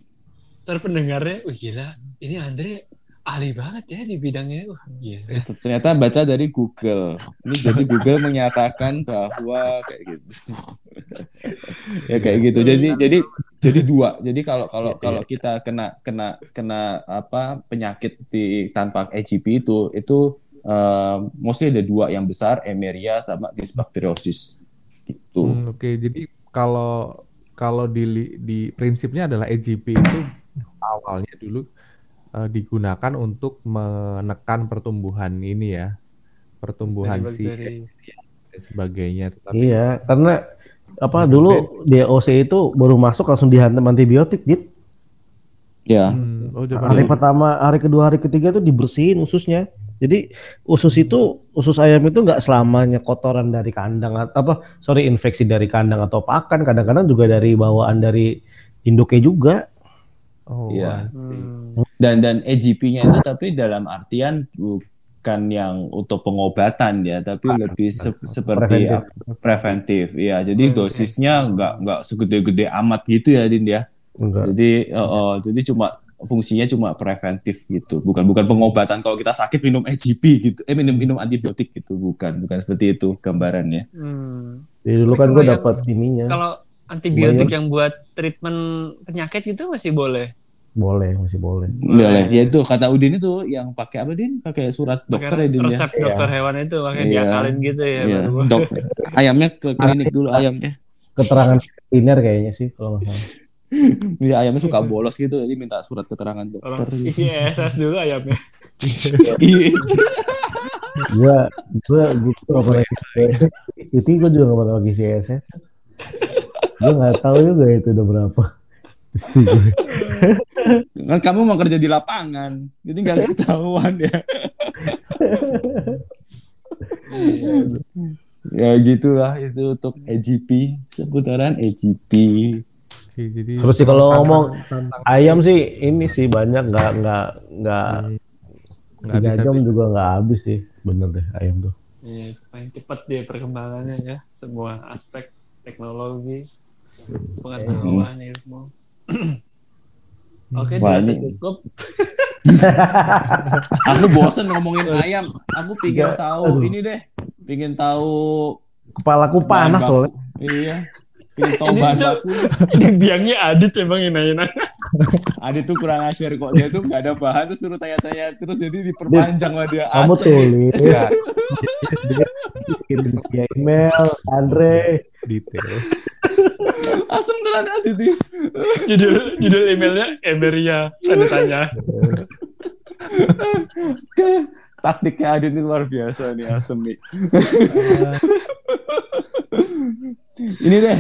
Ntar pendengarnya, wih gila, ini Andre ahli banget ya di bidangnya. Wah, gila. ternyata baca dari Google. Ini jadi Google menyatakan bahwa kayak gitu. Ya kayak gitu. Jadi jadi jadi dua. Jadi kalau kalau kalau kita kena kena kena apa penyakit di tanpa EGP itu itu eh, mostly ada dua. Yang besar Emeria sama Dysbacteriosis. Gitu. Hmm, Oke, jadi kalau kalau di di prinsipnya adalah EGP itu awalnya dulu eh, digunakan untuk menekan pertumbuhan ini ya, pertumbuhan si dan sebagainya. Tetapi Iya, karena apa dulu DOC itu baru masuk langsung dihantam antibiotik, Dit. ya Hmm, oh, Hari deh. pertama, hari kedua, hari ketiga itu dibersihin ususnya. Jadi usus itu usus ayam itu nggak selamanya kotoran dari kandang apa sorry infeksi dari kandang atau pakan kadang-kadang juga dari bawaan dari induknya juga. Oh, Iya. Hmm. Dan dan EGP-nya itu tapi dalam artian bukan yang untuk pengobatan ya tapi lebih se- seperti Preventif. preventif, preventif ya jadi dosisnya nggak nggak segede-gede amat gitu ya Din ya Enggak. jadi eh, eh, jadi cuma fungsinya cuma preventif gitu bukan bukan pengobatan kalau kita sakit minum EGP gitu eh minum minum antibiotik gitu bukan bukan seperti itu gambarannya Hmm. Jadi dulu kan gue dapat ininya. Kalau antibiotik yang buat treatment penyakit itu masih boleh. Boleh, masih boleh. boleh ya itu kata Udin itu yang pakai apa Din pakai surat dokter ya Pakai Din ya resep dokter hewan itu makanya Iya. diakalin gitu ya. Iya, baru. dok ayamnya ke klinik dulu ayamnya Keterangan veteriner kayaknya sih kalau nggak salah. Iya ayamnya suka bolos gitu jadi minta surat keterangan Orang dokter. isi ESS dulu ayamnya. Iya. Gua gua gua nggak pernah itu gue juga nggak pernah pakai CSS. Gue nggak tahu juga itu udah berapa. Kan kamu mau kerja di lapangan, jadi nggak ketahuan ya. ya gitulah itu untuk EGP seputaran EGP. Jadi Terus sih kalau ngomong Ayam sih ini sih banyak nggak nggak nggak nggak tiga bisa jam juga nggak habis sih bener deh ayam tuh. Iya, paling cepat dia perkembangannya ya. Semua aspek teknologi, pengetahuan, ilmu. Oke, Wah, ini- cukup. Aku bosen ngomongin ayam. Aku pingin tahu ini deh, pingin tahu Kepalaku bahan panas soalnya. Iya. Pingin tahu Ini bahan baku. Ini biangnya Adit emang yang nanya Adit tuh kurang ajar kok dia tuh nggak ada bahan terus suruh tanya-tanya terus jadi diperpanjang lah dia. Kamu tulis. Kirim via email Andre. Detail. Asem tenan Adit nih. judul judul emailnya Emeria tanda tanya. Taktiknya Adit ini luar biasa nih Asem nih. ini deh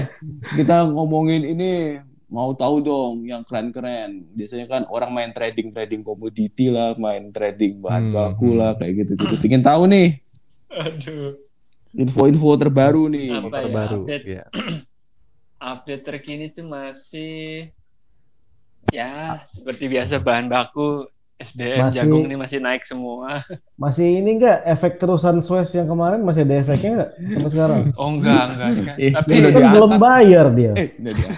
kita ngomongin ini mau tahu dong yang keren-keren. Biasanya kan orang main trading trading komoditi lah, main trading bahan Hmm, baku hmm. lah kayak gitu gitu. Pengen tahu nih Aduh. Info-info terbaru nih. Apa ya, terbaru. update? Iya. Update terkini tuh masih ya seperti biasa bahan baku SBM Masih- jagung ini masih naik semua. Masih ini enggak efek terusan Suez yang kemarin masih ada efeknya enggak sampai sekarang? Oh enggak enggak. enggak. Eh, Tapi udah Kan belum bayar dia. Eh.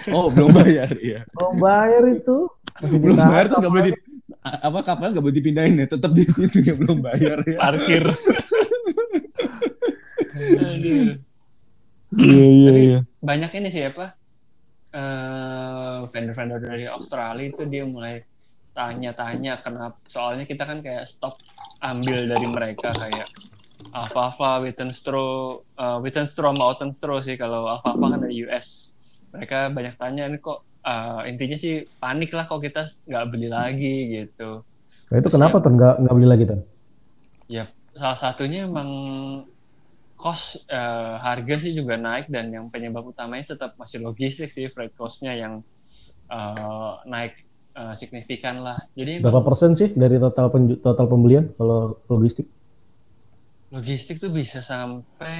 Oh, belum bayar ya. Belum bayar itu. Masih belum bayar terus nggak boleh di, apa kapal nggak boleh dipindahin ya tetap di situ ya belum bayar ya parkir. Iya iya iya. banyak ini sih apa eh vendor-vendor dari Australia itu dia mulai tanya-tanya kenapa soalnya kita kan kayak stop ambil dari mereka kayak Alfalfa, Wittenstro, uh, Wittenstro sama Ottenstro sih. Kalau Alfalfa kan dari US mereka banyak tanya ini kok eh, intinya sih panik lah kok kita nggak beli lagi gitu. Nah, itu Terus kenapa yang- tuh nggak nggak beli lagi tuh? ya salah satunya emang cost eh, harga sih juga naik dan yang penyebab utamanya tetap masih logistik sih freight costnya yang eh, naik eh, signifikan lah jadi emang Berapa persen sih dari total penju- total pembelian kalau logistik? logistik tuh bisa sampai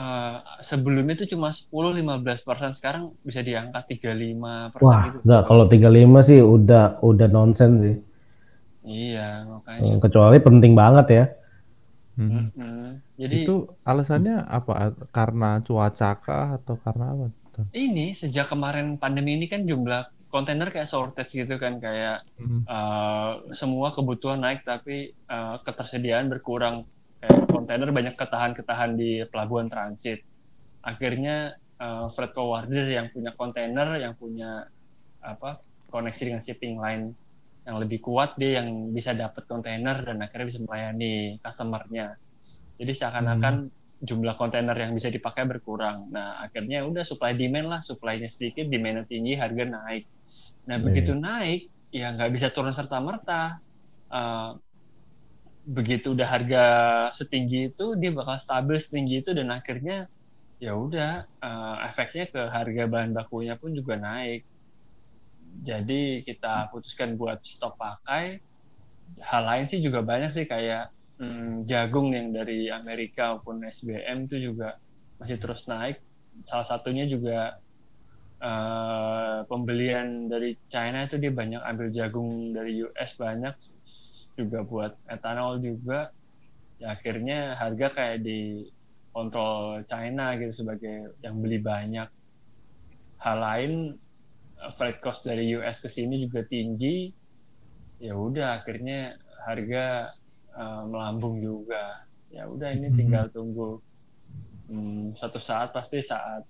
eh, sebelumnya tuh cuma 10-15 persen sekarang bisa diangkat 35 persen Wah, gitu enggak kalau 35 sih udah udah nonsen sih. iya makanya Hmm, Kecuali penting banget ya. Hmm. Hmm, jadi Itu alasannya apa? Karena cuaca kah atau karena apa? ini sejak kemarin pandemi ini kan jumlah kontainer kayak shortage gitu kan kayak Hmm. uh, semua kebutuhan naik tapi uh, ketersediaan berkurang kayak kontainer banyak ketahan-ketahan di pelabuhan transit akhirnya uh, freight forwarder yang punya kontainer yang punya apa koneksi dengan shipping line yang lebih kuat dia yang bisa dapat kontainer dan akhirnya bisa melayani customernya jadi seakan-akan jumlah kontainer yang bisa dipakai berkurang. Nah akhirnya udah supply demand lah supply-nya sedikit demand tinggi harga naik. Nah begitu naik ya nggak bisa turun serta merta begitu udah harga setinggi itu dia bakal stabil setinggi itu dan akhirnya ya udah eh, efeknya ke harga bahan bakunya pun juga naik. Jadi kita putuskan buat stop pakai. Hal lain sih juga banyak sih kayak hmm, jagung yang dari Amerika maupun SBM itu juga masih terus naik. Salah satunya juga eh, pembelian dari China itu dia banyak ambil jagung dari US banyak juga buat etanol juga. Ya akhirnya harga kayak di kontrol China gitu sebagai yang beli banyak. Hal lain freight cost dari US ke sini juga tinggi. Ya udah akhirnya harga eh, melambung juga ya udah ini tinggal tunggu hmm, suatu saat pasti saat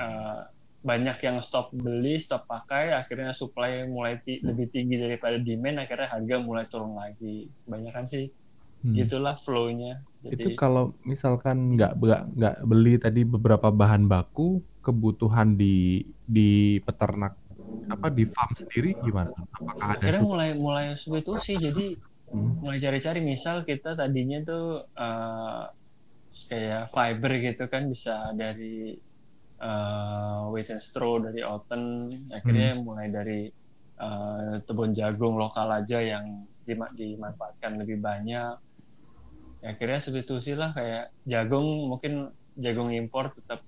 eh, banyak yang stop beli, stop pakai, akhirnya supply mulai ti- lebih tinggi daripada demand, akhirnya harga mulai turun lagi. Kebanyakan sih Hmm. gitulah flow-nya. Jadi Itu kalau misalkan nggak nggak beli tadi beberapa bahan baku, kebutuhan di di peternak apa di farm sendiri gimana? Apakah ada akhirnya mulai mulai substitusi. Jadi Hmm. mulai cari-cari misal kita tadinya tuh eh, kayak fiber gitu kan bisa dari uh, Wheat and Straw dari Oten akhirnya mulai dari eh, tebun jagung lokal aja yang dima- dimanfaatkan lebih banyak. Ya, akhirnya substitusi lah kayak jagung mungkin jagung impor tetap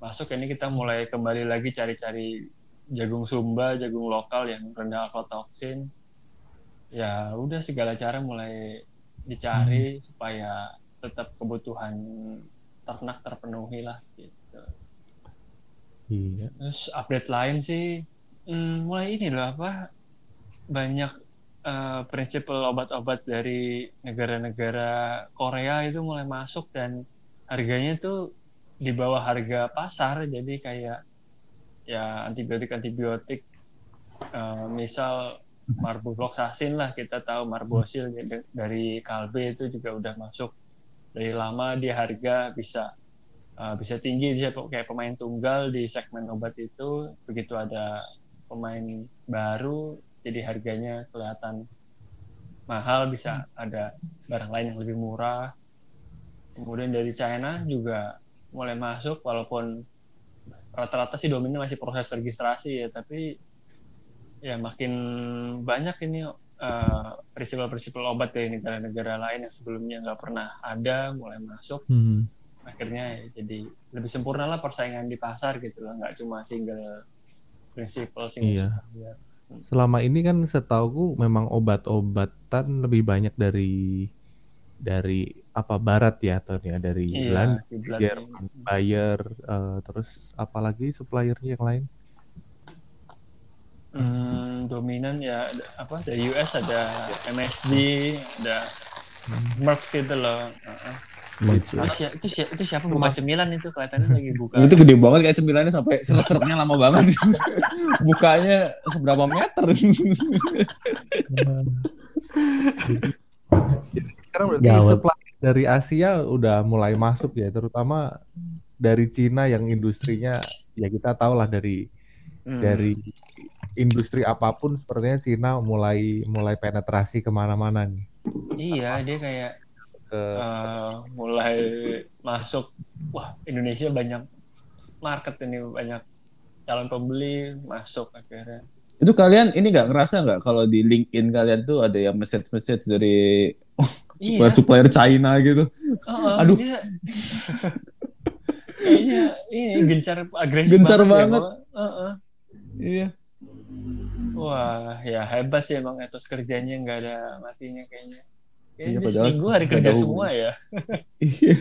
masuk. Ini kita mulai kembali lagi cari-cari jagung sumba jagung lokal yang rendah aflatoksin ya udah segala cara mulai dicari supaya tetap kebutuhan ternak terpenuhi lah gitu Iya. Terus update lain sih, hmm, mulai ini loh apa banyak eh, prinsip obat-obat dari negara-negara Korea itu mulai masuk dan harganya tuh di bawah harga pasar. Jadi kayak ya antibiotik-antibiotik, eh, misal marbofloxacin lah kita tahu marbosil gitu, dari Kalbe itu juga udah masuk. Dari lama dia harga bisa uh, bisa tinggi bisa kayak pemain tunggal di segmen obat itu. Begitu ada pemain baru jadi harganya kelihatan mahal bisa ada barang lain yang lebih murah. Kemudian dari China juga mulai masuk walaupun rata-rata sih dominan masih proses registrasi ya tapi ya makin banyak ini uh, prinsipal-prinsipal obat dari negara-negara lain yang sebelumnya nggak pernah ada mulai masuk Hmm. akhirnya ya jadi lebih sempurna lah persaingan di pasar gitu lah nggak cuma single prinsipal single Iya. supplier. Selama ini kan setauku memang obat-obatan lebih banyak dari dari apa barat ya atau ya dari Iya, Belanda, Jerman, Bayer, eh, terus apalagi suppliernya yang lain. Hmm, dominan ya ada, apa dari US ada MSD ada Merck gitu loh Heeh. itu, si- itu, si- itu siapa buka cemilan itu kelihatannya lagi buka Itu gede banget kayak cemilannya sampai serep-serepnya lama banget. Bukanya seberapa meter. Sekarang berarti Gawat. supply dari Asia udah mulai masuk ya, terutama dari Cina yang industrinya ya kita tahu lah dari Hmm. dari industri apa pun sepertinya Cina mulai mulai penetrasi ke mana-mana nih. iya dia kayak Ke eh, mulai masuk wah Indonesia banyak market ini banyak calon pembeli masuk akhirnya itu kalian ini nggak ngerasa nggak kalau di LinkedIn kalian tuh ada yang message-message dari Iya. supplier-supplier China gitu. Oh, Aduh. dia kayaknya ini gencar agresif Gencar ya, banget. Heeh. Iya. Wah, ya hebat sih emang etos kerjanya nggak ada matinya kayaknya. Iya, Kayaknya padahal seminggu hari kerja semua ya. Iya.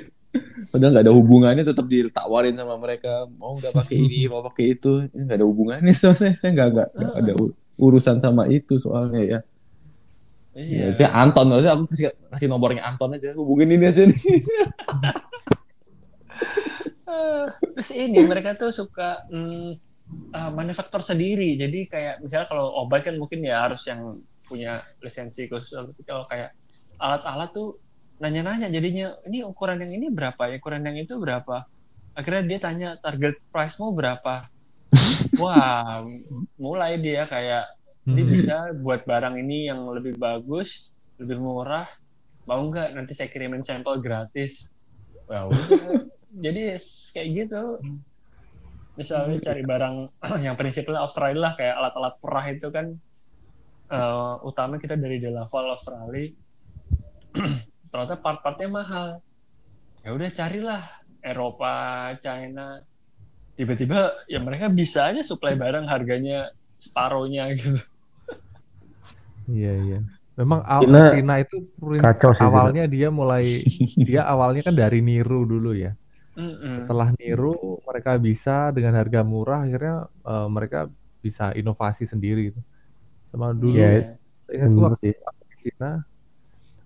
Padahal nggak ada hubungannya tetap ditawarin sama mereka mau nggak pakai ini mau pakai itu Ini nggak ada hubungannya so, saya saya nggak nggak nggak ada urusan sama itu soalnya ya. Iya. Ya, saya Anton, saya aku kasih kasih nomornya Anton aja, hubungin ini aja nih. Terus ini mereka tuh suka mm, uh, manufaktur sendiri. Jadi kayak misalnya kalau obat kan mungkin ya harus yang punya lisensi khusus. Tapi kalau kayak alat-alat tuh nanya-nanya jadinya ini ukuran yang ini berapa, ya ukuran yang itu berapa. Akhirnya dia tanya target price mau berapa. Wah, mulai dia kayak dia bisa buat barang ini yang lebih bagus, lebih murah. Mau nggak nanti saya kirimin sampel gratis. Wah, udah. jadi kayak gitu. Misalnya cari barang yang prinsipnya Australia lah kayak alat-alat perah itu kan eh, utama kita dari Delaval Australia. Ternyata part-partnya mahal. Ya udah carilah Eropa, China. Tiba-tiba ya mereka bisa aja supply barang harganya separohnya gitu. Iya iya. Memang aw- Cina Cina itu kacau sih, awalnya dia mulai dia awalnya kan dari niru dulu ya. Mm-mm. Setelah niru mereka bisa dengan harga murah akhirnya eh, mereka bisa inovasi sendiri gitu. Sama dulu Iya, ingat gua waktu di Cina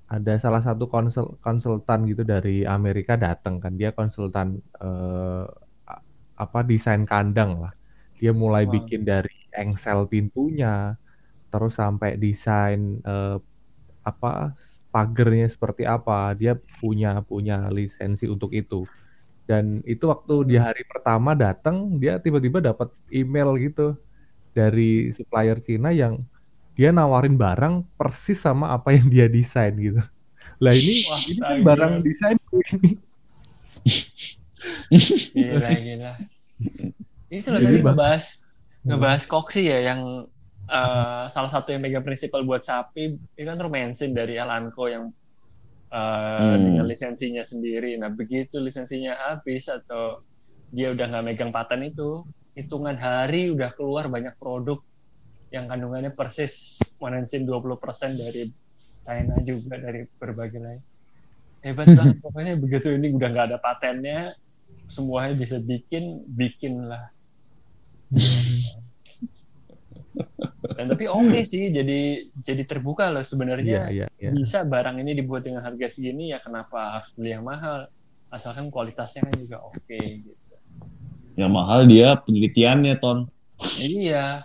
ada salah satu konsul konsultan gitu dari Amerika datang kan dia konsultan a- apa desain kandang lah. Dia mulai Wow. bikin dari engsel pintunya terus sampai desain eh, apa pagernya seperti apa dia punya punya lisensi untuk itu dan itu waktu di hari pertama datang dia tiba-tiba dapat email gitu dari supplier Cina yang dia nawarin barang persis sama apa yang dia desain gitu. Lah ini Wah, ini kan barang desain Gila, gila. Itu loh tadi bah- ngebahas ngebahas koksi ya yang eh, salah satu yang megang prinsipal buat sapi. Itu kan Romensin dari Alanco yang eh, Hmm. dengan lisensinya sendiri. Nah begitu lisensinya habis atau dia udah nggak megang paten itu, hitungan hari udah keluar banyak produk yang kandungannya persis monensin 20% dari China juga dari berbagai lain. Hebat banget pokoknya begitu ini udah nggak ada patennya semuanya bisa bikin bikin lah dan tapi oke sih jadi jadi terbuka loh sebenarnya iya iya bisa barang ini dibuat dengan harga segini ya kenapa harus beli yang mahal asalkan kualitasnya kan juga oke gitu Yang mahal dia penelitiannya ton. iya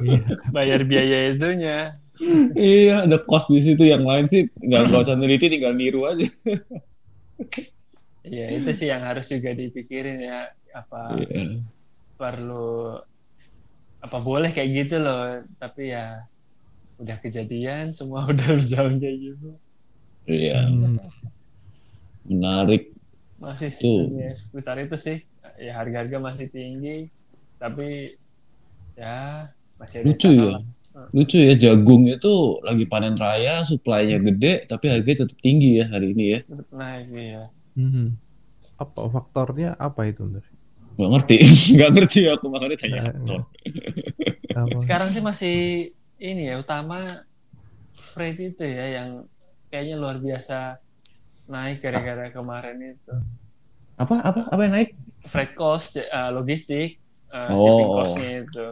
Iya. bayar biaya itunya iya, ada cost di situ. Yang lain sih nggak nggak usah neliti, tinggal niru aja. Iya itu sih yang harus juga dipikirin ya apa Iya. perlu apa boleh kayak gitu loh tapi ya udah kejadian semua udah berjalan kayak gitu Iya, Hmm. menarik. masih Tuh. ya, seputar itu sih ya harga-harga masih tinggi tapi ya masih ada Lucu ya. lah. Lucu ya jagung itu lagi panen raya, supply-nya gede, tapi harganya tetap tinggi ya hari ini ya. Tetap naik ya Mhm. Apa faktornya apa itu? Ndre? Nggak ngerti, nggak ngerti aku makanya tanya. Apa? sekarang sih masih ini ya utama freight itu ya yang kayaknya luar biasa naik gara-gara kemarin itu Apa apa apa yang naik? freight cost eh, logistik eh, Oh. shipping costnya itu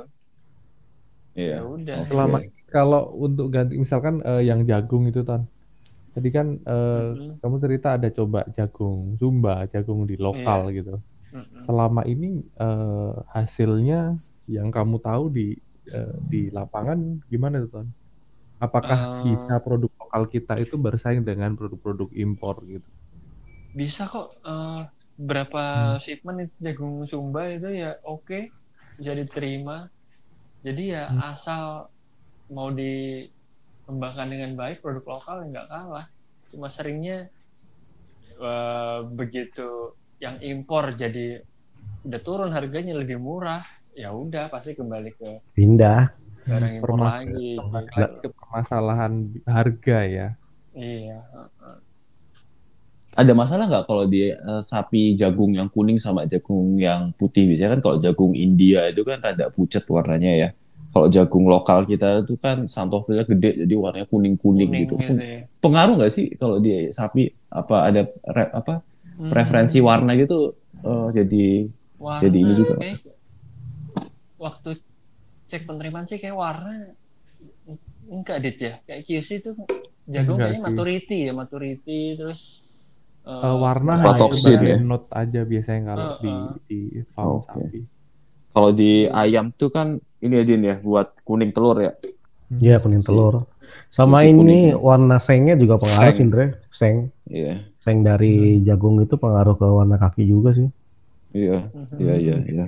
Iya. ya udah Oke. Selama kalau untuk ganti misalkan eh, yang jagung itu ton. Tadi kan eh, Mhm. kamu cerita ada coba jagung Zumba, jagung di lokal gitu. Selama ini eh, hasilnya yang kamu tahu di eh, di lapangan gimana tuh ton? Apakah Eh. bisa produk lokal kita itu bersaing dengan produk-produk impor gitu? bisa kok eh, berapa Hmm. shipment itu jagung sumba itu ya oke bisa diterima jadi ya Hmm. asal mau dikembangkan dengan baik produk lokal ya nggak kalah cuma seringnya eh, begitu yang impor jadi udah turun harganya lebih murah ya udah pasti kembali ke pindah barang impor lagi ke permasalahan harga ya. iya Ada masalah nggak kalau di eh, sapi jagung yang kuning sama jagung yang putih? Biasanya kan kalau jagung India itu kan rada pucat warnanya ya. Kalau jagung lokal kita itu kan santofilnya gede jadi warnanya kuning-kuning kuning gitu. gitu ya. Pengaruh nggak sih kalau di sapi apa ada re- apa Hmm. preferensi warna gitu eh, jadi warna Jadi ini juga. kayak waktu cek penerimaan sih kayak warna enggak dit ya kayak QC itu Enggak kayaknya sih. maturity ya maturity terus eh, Eh, warna hanya ya? note aja biasanya kalau Uh, di uh. di farm Oke. sapi. kalau di ayam tuh kan ini ya Din ya buat kuning telur ya. ya kuning telur sama Susu ini kuning. warna sengnya juga pengaruh Seng. Indra seng Iya. Seng dari jagung itu pengaruh ke warna kaki juga sih Iya, mhm. iya, iya, iya.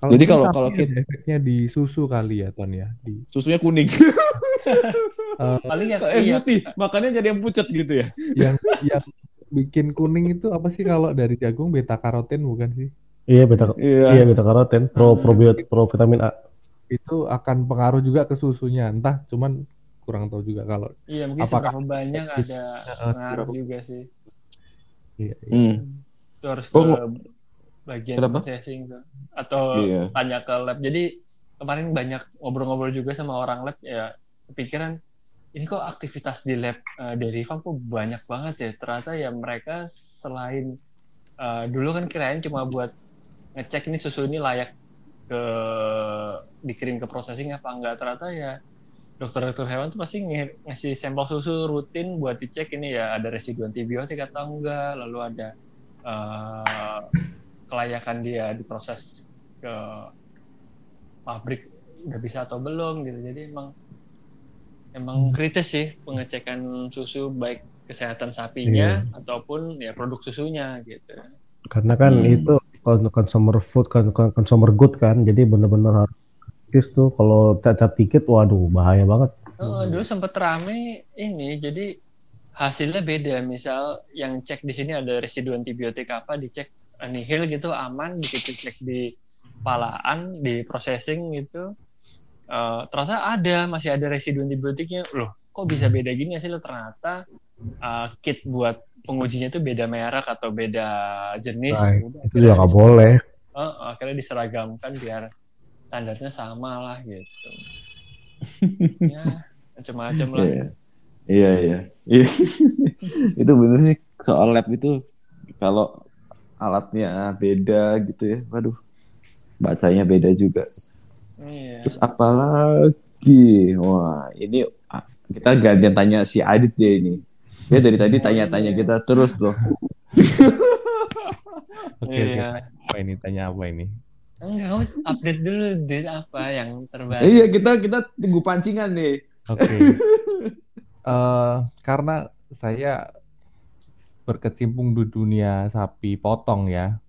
Jadi kalau- kalau kita- efeknya di susu kali ya Ton ya. Di Susunya kuning. paling ya Kayak iya putih, makanya jadi yang pucat gitu ya. yang yang bikin kuning itu apa sih kalau dari jagung beta karoten bukan sih? iya beta Iya. iya beta karoten pro Hmm. probiot pro vitamin A Itu akan pengaruh juga ke susunya. Entah cuman kurang tahu juga kalau iya mungkin Apakah- seberapa banyak ada pengaruh juga sih iya, iya. Hmm. itu harus Oh, ke nggak- bagian Kenapa? processing tuh atau Iya. tanya ke lab jadi kemarin banyak ngobrol-ngobrol juga sama orang lab ya kepikiran ini kok aktivitas di lab uh, dairy farm kok banyak banget ya ternyata ya mereka selain uh, dulu kan kirain cuma buat ngecek ini susu ini layak ke dikirim ke processing apa enggak ternyata ya dokter-dokter hewan tuh pasti nge- ngasih sampel susu rutin buat dicek ini ya ada residu antibiotik atau enggak lalu ada uh, kelayakan dia diproses ke pabrik udah bisa atau belum gitu. Jadi emang emang kritis sih pengecekan susu baik kesehatan sapinya ataupun ya produk susunya gitu. Karena kan Hmm. itu consumer food kon- kon- consumer good kan jadi bener-bener harus kritis tuh kalau cacat dikit waduh bahaya banget. Oh, dulu sempet rame ini jadi hasilnya beda. Misal yang cek di sini ada residu antibiotik apa dicek nihil gitu aman begitu cek di palaan di processing gitu. Eh, ternyata ada masih ada residu antibiotiknya. Loh kok bisa beda gini hasilnya? Ternyata eh, kit buat pengujinya itu beda merek atau beda jenis. Nah, itu juga nggak boleh. Eh, akhirnya diseragamkan biar standarnya sama lah gitu ya macam-macam lah Iya. Iya, iya. Iya. itu bener sih soal lab itu kalau alatnya beda gitu ya. Waduh. Bacanya beda juga. Iya. Terus apa lagi? Wah, ini ah, kita gantian tanya si Adit deh ini. Dia dari tadi tanya-tanya kita terus loh. Oke, Iya. oke. Apa ini tanya apa ini? Enggak, update dulu deh apa yang terbaru. Iya, kita kita tunggu pancingan nih. Oke. Eh, karena saya berkecimpung di dunia sapi potong ya.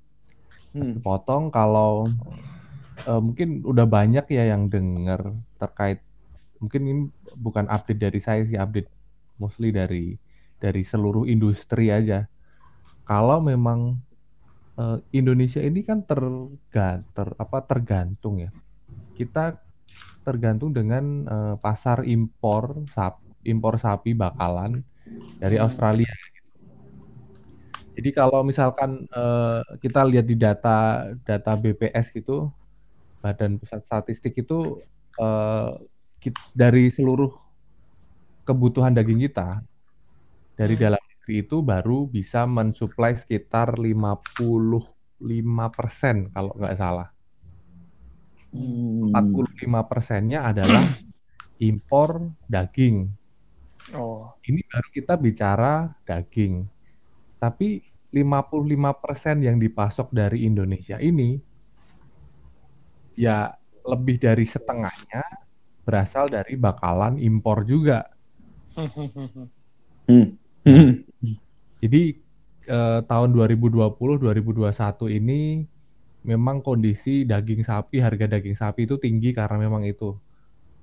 Hmm. Potong kalau eh, mungkin udah banyak ya yang dengar terkait mungkin ini bukan update dari saya sih update mostly dari dari seluruh industri aja. Kalau memang eh, Indonesia ini kan tergantung apa tergantung ya. Kita tergantung dengan eh, pasar impor sap, impor sapi bakalan dari Australia. Jadi kalau misalkan eh, kita lihat di data data BPS gitu, Badan Pusat Statistik itu eh, kit- dari seluruh kebutuhan daging kita dari dalam itu baru bisa mensuplai sekitar 55% kalau nggak salah. Hmm. 45 persennya adalah impor daging. Oh, Ini baru kita bicara daging. Tapi 55 persen yang dipasok dari Indonesia ini ya lebih dari setengahnya berasal dari bakalan impor juga. Hmm. Jadi eh, tahun 2020-2021 ini memang kondisi daging sapi, harga daging sapi itu tinggi karena memang itu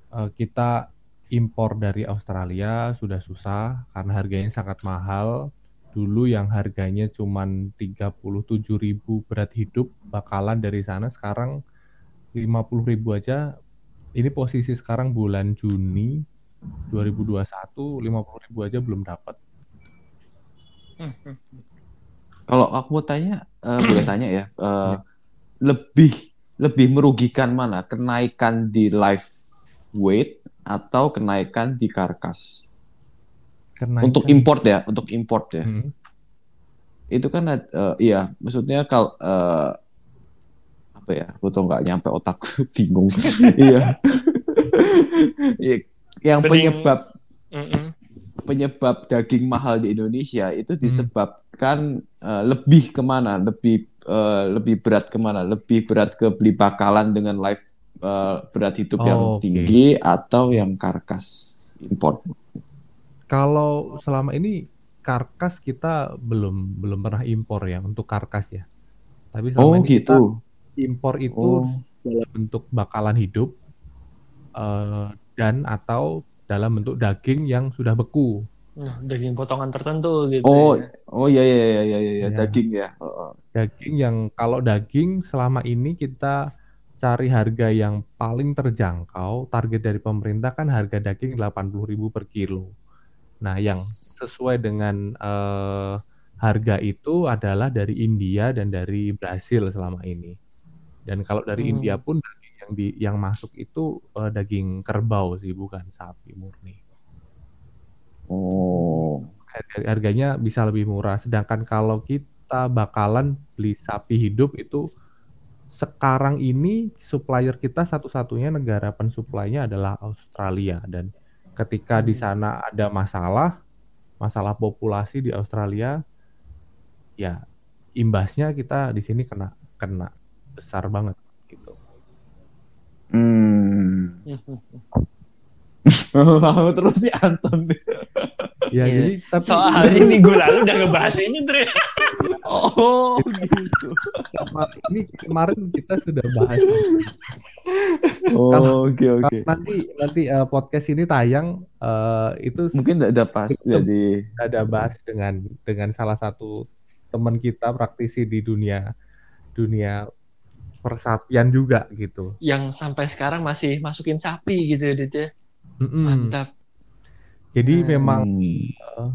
Eh, kita impor dari Australia sudah susah karena harganya sangat mahal. Dulu yang harganya cuman 37.000 berat hidup bakalan dari sana sekarang 50.000 aja. Ini posisi sekarang bulan Juni 2021 50.000 aja belum dapat. Kalau aku mau tanya, eh, boleh tanya ya, eh, lebih lebih merugikan mana? Kenaikan di live weight atau kenaikan di karkas? Kenaikan- Untuk import ya, untuk import ya. Hmm. Itu kan eh, iya, maksudnya kalau eh, apa ya? Aku tuh nggak nyampe otak, bingung. Iya. Iya, Yang penyebab Mm-mm. Penyebab daging mahal di Indonesia itu disebabkan eh, lebih ke mana? Lebih eh, lebih berat ke mana? Lebih berat ke beli bakalan dengan live eh, berat hidup yang Oh, oke. tinggi atau yang karkas import? Kalau selama ini karkas kita belum belum pernah impor ya untuk karkas ya. Tapi selama Oh ini kita gitu. impor itu Oh. dalam bentuk bakalan hidup eh, dan atau dalam bentuk daging yang sudah beku. Nah, daging potongan tertentu gitu. Oh, ya. oh iya iya iya iya iya Ya. daging ya. Oh, oh. Daging yang kalau daging selama ini kita cari harga yang paling terjangkau, target dari pemerintah kan harga daging 80.000 per kilo. Nah, yang sesuai dengan eh, harga itu adalah dari India dan dari Brasil selama ini. Dan kalau dari Hmm. India pun yang di yang masuk itu eh, daging kerbau sih, bukan sapi murni. Oh. Harga- harganya bisa lebih murah. Sedangkan kalau kita bakalan beli sapi hidup itu sekarang ini supplier kita satu-satunya negara pensuplainya adalah Australia dan ketika di sana ada masalah masalah populasi di Australia ya imbasnya kita di sini kena kena besar banget Hmm. Terus si Anton. Ya jadi tapi Soalnya minggu lalu udah ngebahas ini, Dre. Oh, gitu. ini kemarin kita sudah bahas Oh, oke oke. nanti nanti eh, podcast ini tayang eh, itu Mungkin tidak ada pas jadi ada bahas dengan dengan salah satu teman kita praktisi di dunia dunia persapian juga gitu. Yang sampai sekarang masih masukin sapi gitu, Dit ya. Mm-mm. Mantap. Jadi memang Hmm.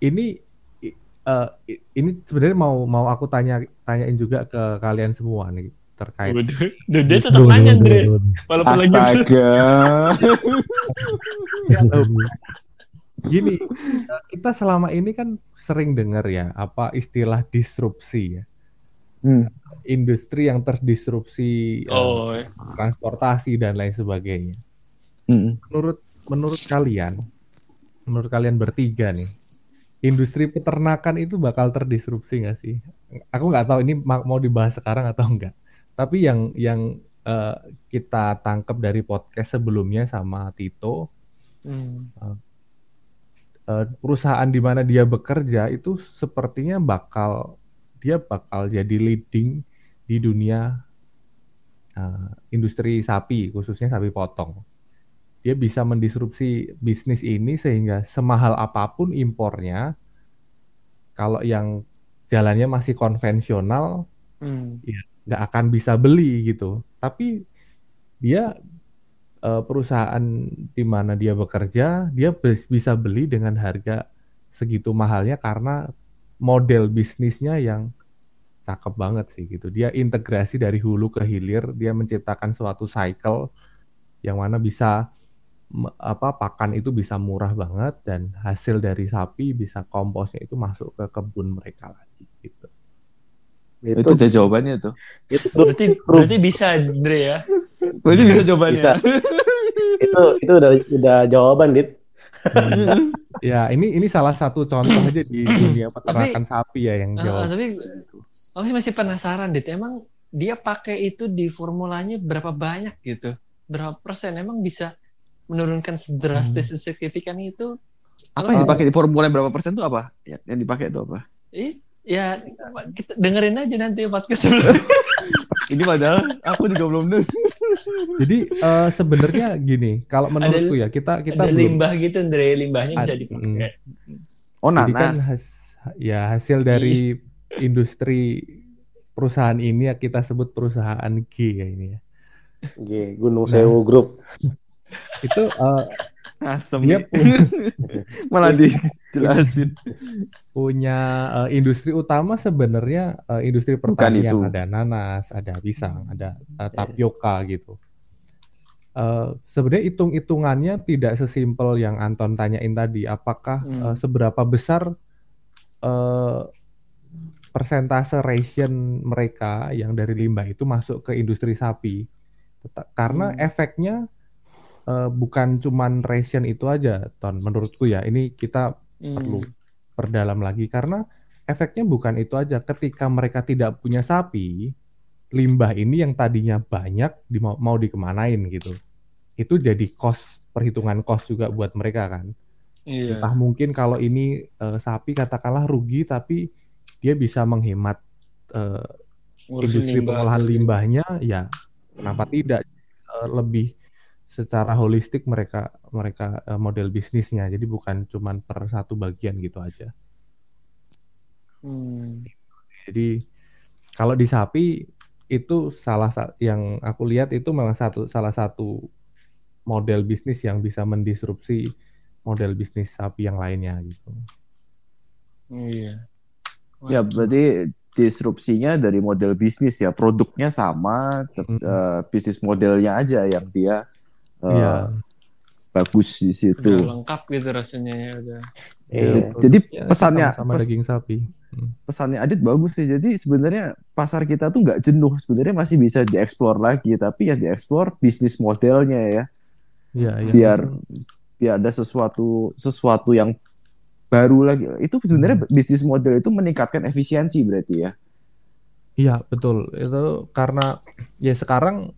ini i- eh, i- ini sebenarnya mau mau aku tanya tanyain juga ke kalian semua nih terkait Duh, dia tetap nanya. Walaupun lagi Astaga. gini eh, kita selama ini kan sering dengar ya apa istilah disrupsi ya Hmm. industri yang terdisrupsi eh, Oh, transportasi dan lain sebagainya Hmm. menurut menurut kalian menurut kalian bertiga nih industri peternakan itu bakal terdisrupsi nggak sih aku nggak tahu ini ma- mau dibahas sekarang atau enggak tapi yang yang eh, kita tangkap dari podcast sebelumnya sama Tito hmm. eh, perusahaan di mana dia bekerja itu sepertinya bakal dia bakal jadi leading di dunia eh, industri sapi khususnya sapi potong. Dia bisa mendisrupsi bisnis ini sehingga semahal apa pun impornya, kalau yang jalannya masih konvensional Hmm. nggak akan bisa beli gitu. Tapi dia eh, perusahaan di mana dia bekerja, dia bis- bisa beli dengan harga segitu mahalnya karena model bisnisnya yang cakep banget sih gitu. Dia integrasi dari hulu ke hilir, dia menciptakan suatu cycle yang mana bisa apa pakan itu bisa murah banget dan hasil dari sapi bisa komposnya itu masuk ke kebun mereka lagi gitu. Itu udah jawabannya tuh. itu, Berarti berarti bisa Andre ya. Berarti bisa jawabannya. Bisa. itu itu udah udah jawaban dit Hmm. ya ini ini salah satu contoh aja di dunia peternakan sapi ya yang jawab. tapi aku sih masih penasaran dit. Emang dia pakai itu di formulanya berapa banyak gitu? Berapa persen? Emang bisa menurunkan sedrastis Hmm. signifikan itu? Apa yang dipakai di formula berapa persen tuh apa? Ya, Yang dipakai itu apa? Ih, ya kita dengerin aja nanti podcast sebelum. Ini padahal aku juga belum denger. Jadi eh, sebenarnya gini, kalau menurutku ya kita kita ada belum limbah gitu Andre, limbahnya bisa Ad- dipakai. Oh jadi kan nanas. has- ya hasil dari industri perusahaan ini ya kita sebut perusahaan G ya ini ya. G Gunung Sewu Group Itu eh, Asem. dia punya, Malah dijelasin. punya eh, industri utama sebenarnya eh, industri Bukan pertanian itu. ada nanas, ada pisang, ada eh, tapioka gitu. Eh, sebenarnya hitung-hitungannya tidak sesimpel yang Anton tanyain tadi. Apakah Hmm. eh, seberapa besar eh, persentase ration mereka yang dari limbah itu masuk ke industri sapi? Teta- Karena Hmm. efeknya eh, bukan cuman ration itu aja, Ton. Menurutku ya, ini kita Hmm. perlu perdalam lagi karena efeknya bukan itu aja. Ketika mereka tidak punya sapi, limbah ini yang tadinya banyak di, mau, mau dikemanain gitu. Itu jadi cost perhitungan cost juga buat mereka kan. Iya. Entah mungkin kalau ini eh, sapi katakanlah rugi tapi dia bisa menghemat Ngurusin industri limbah. pengolahan limbahnya ya kenapa tidak Eh, lebih secara holistik mereka mereka eh, model bisnisnya jadi bukan cuman per satu bagian gitu aja Hmm. jadi kalau di sapi itu salah sa- yang aku lihat itu memang satu salah satu model bisnis yang bisa mendisrupsi model bisnis sapi yang lainnya gitu Iya. Ya berarti disrupsinya dari model bisnis ya produknya sama Mm. eh, bisnis modelnya aja yang dia eh, Iya. bagus di situ. Udah lengkap gitu rasanya ya udah. Iya. Jadi Ya, pesannya sama pes- daging sapi pesannya Adit bagus sih. Jadi sebenarnya pasar kita tuh nggak jenuh. Sebenarnya masih bisa dieksplor lagi. Tapi ya dieksplor bisnis modelnya ya. Iya, iya. Biar biar ada sesuatu sesuatu yang baru lagi. Itu sebenarnya bisnis model itu meningkatkan efisiensi berarti ya. Iya betul itu karena ya sekarang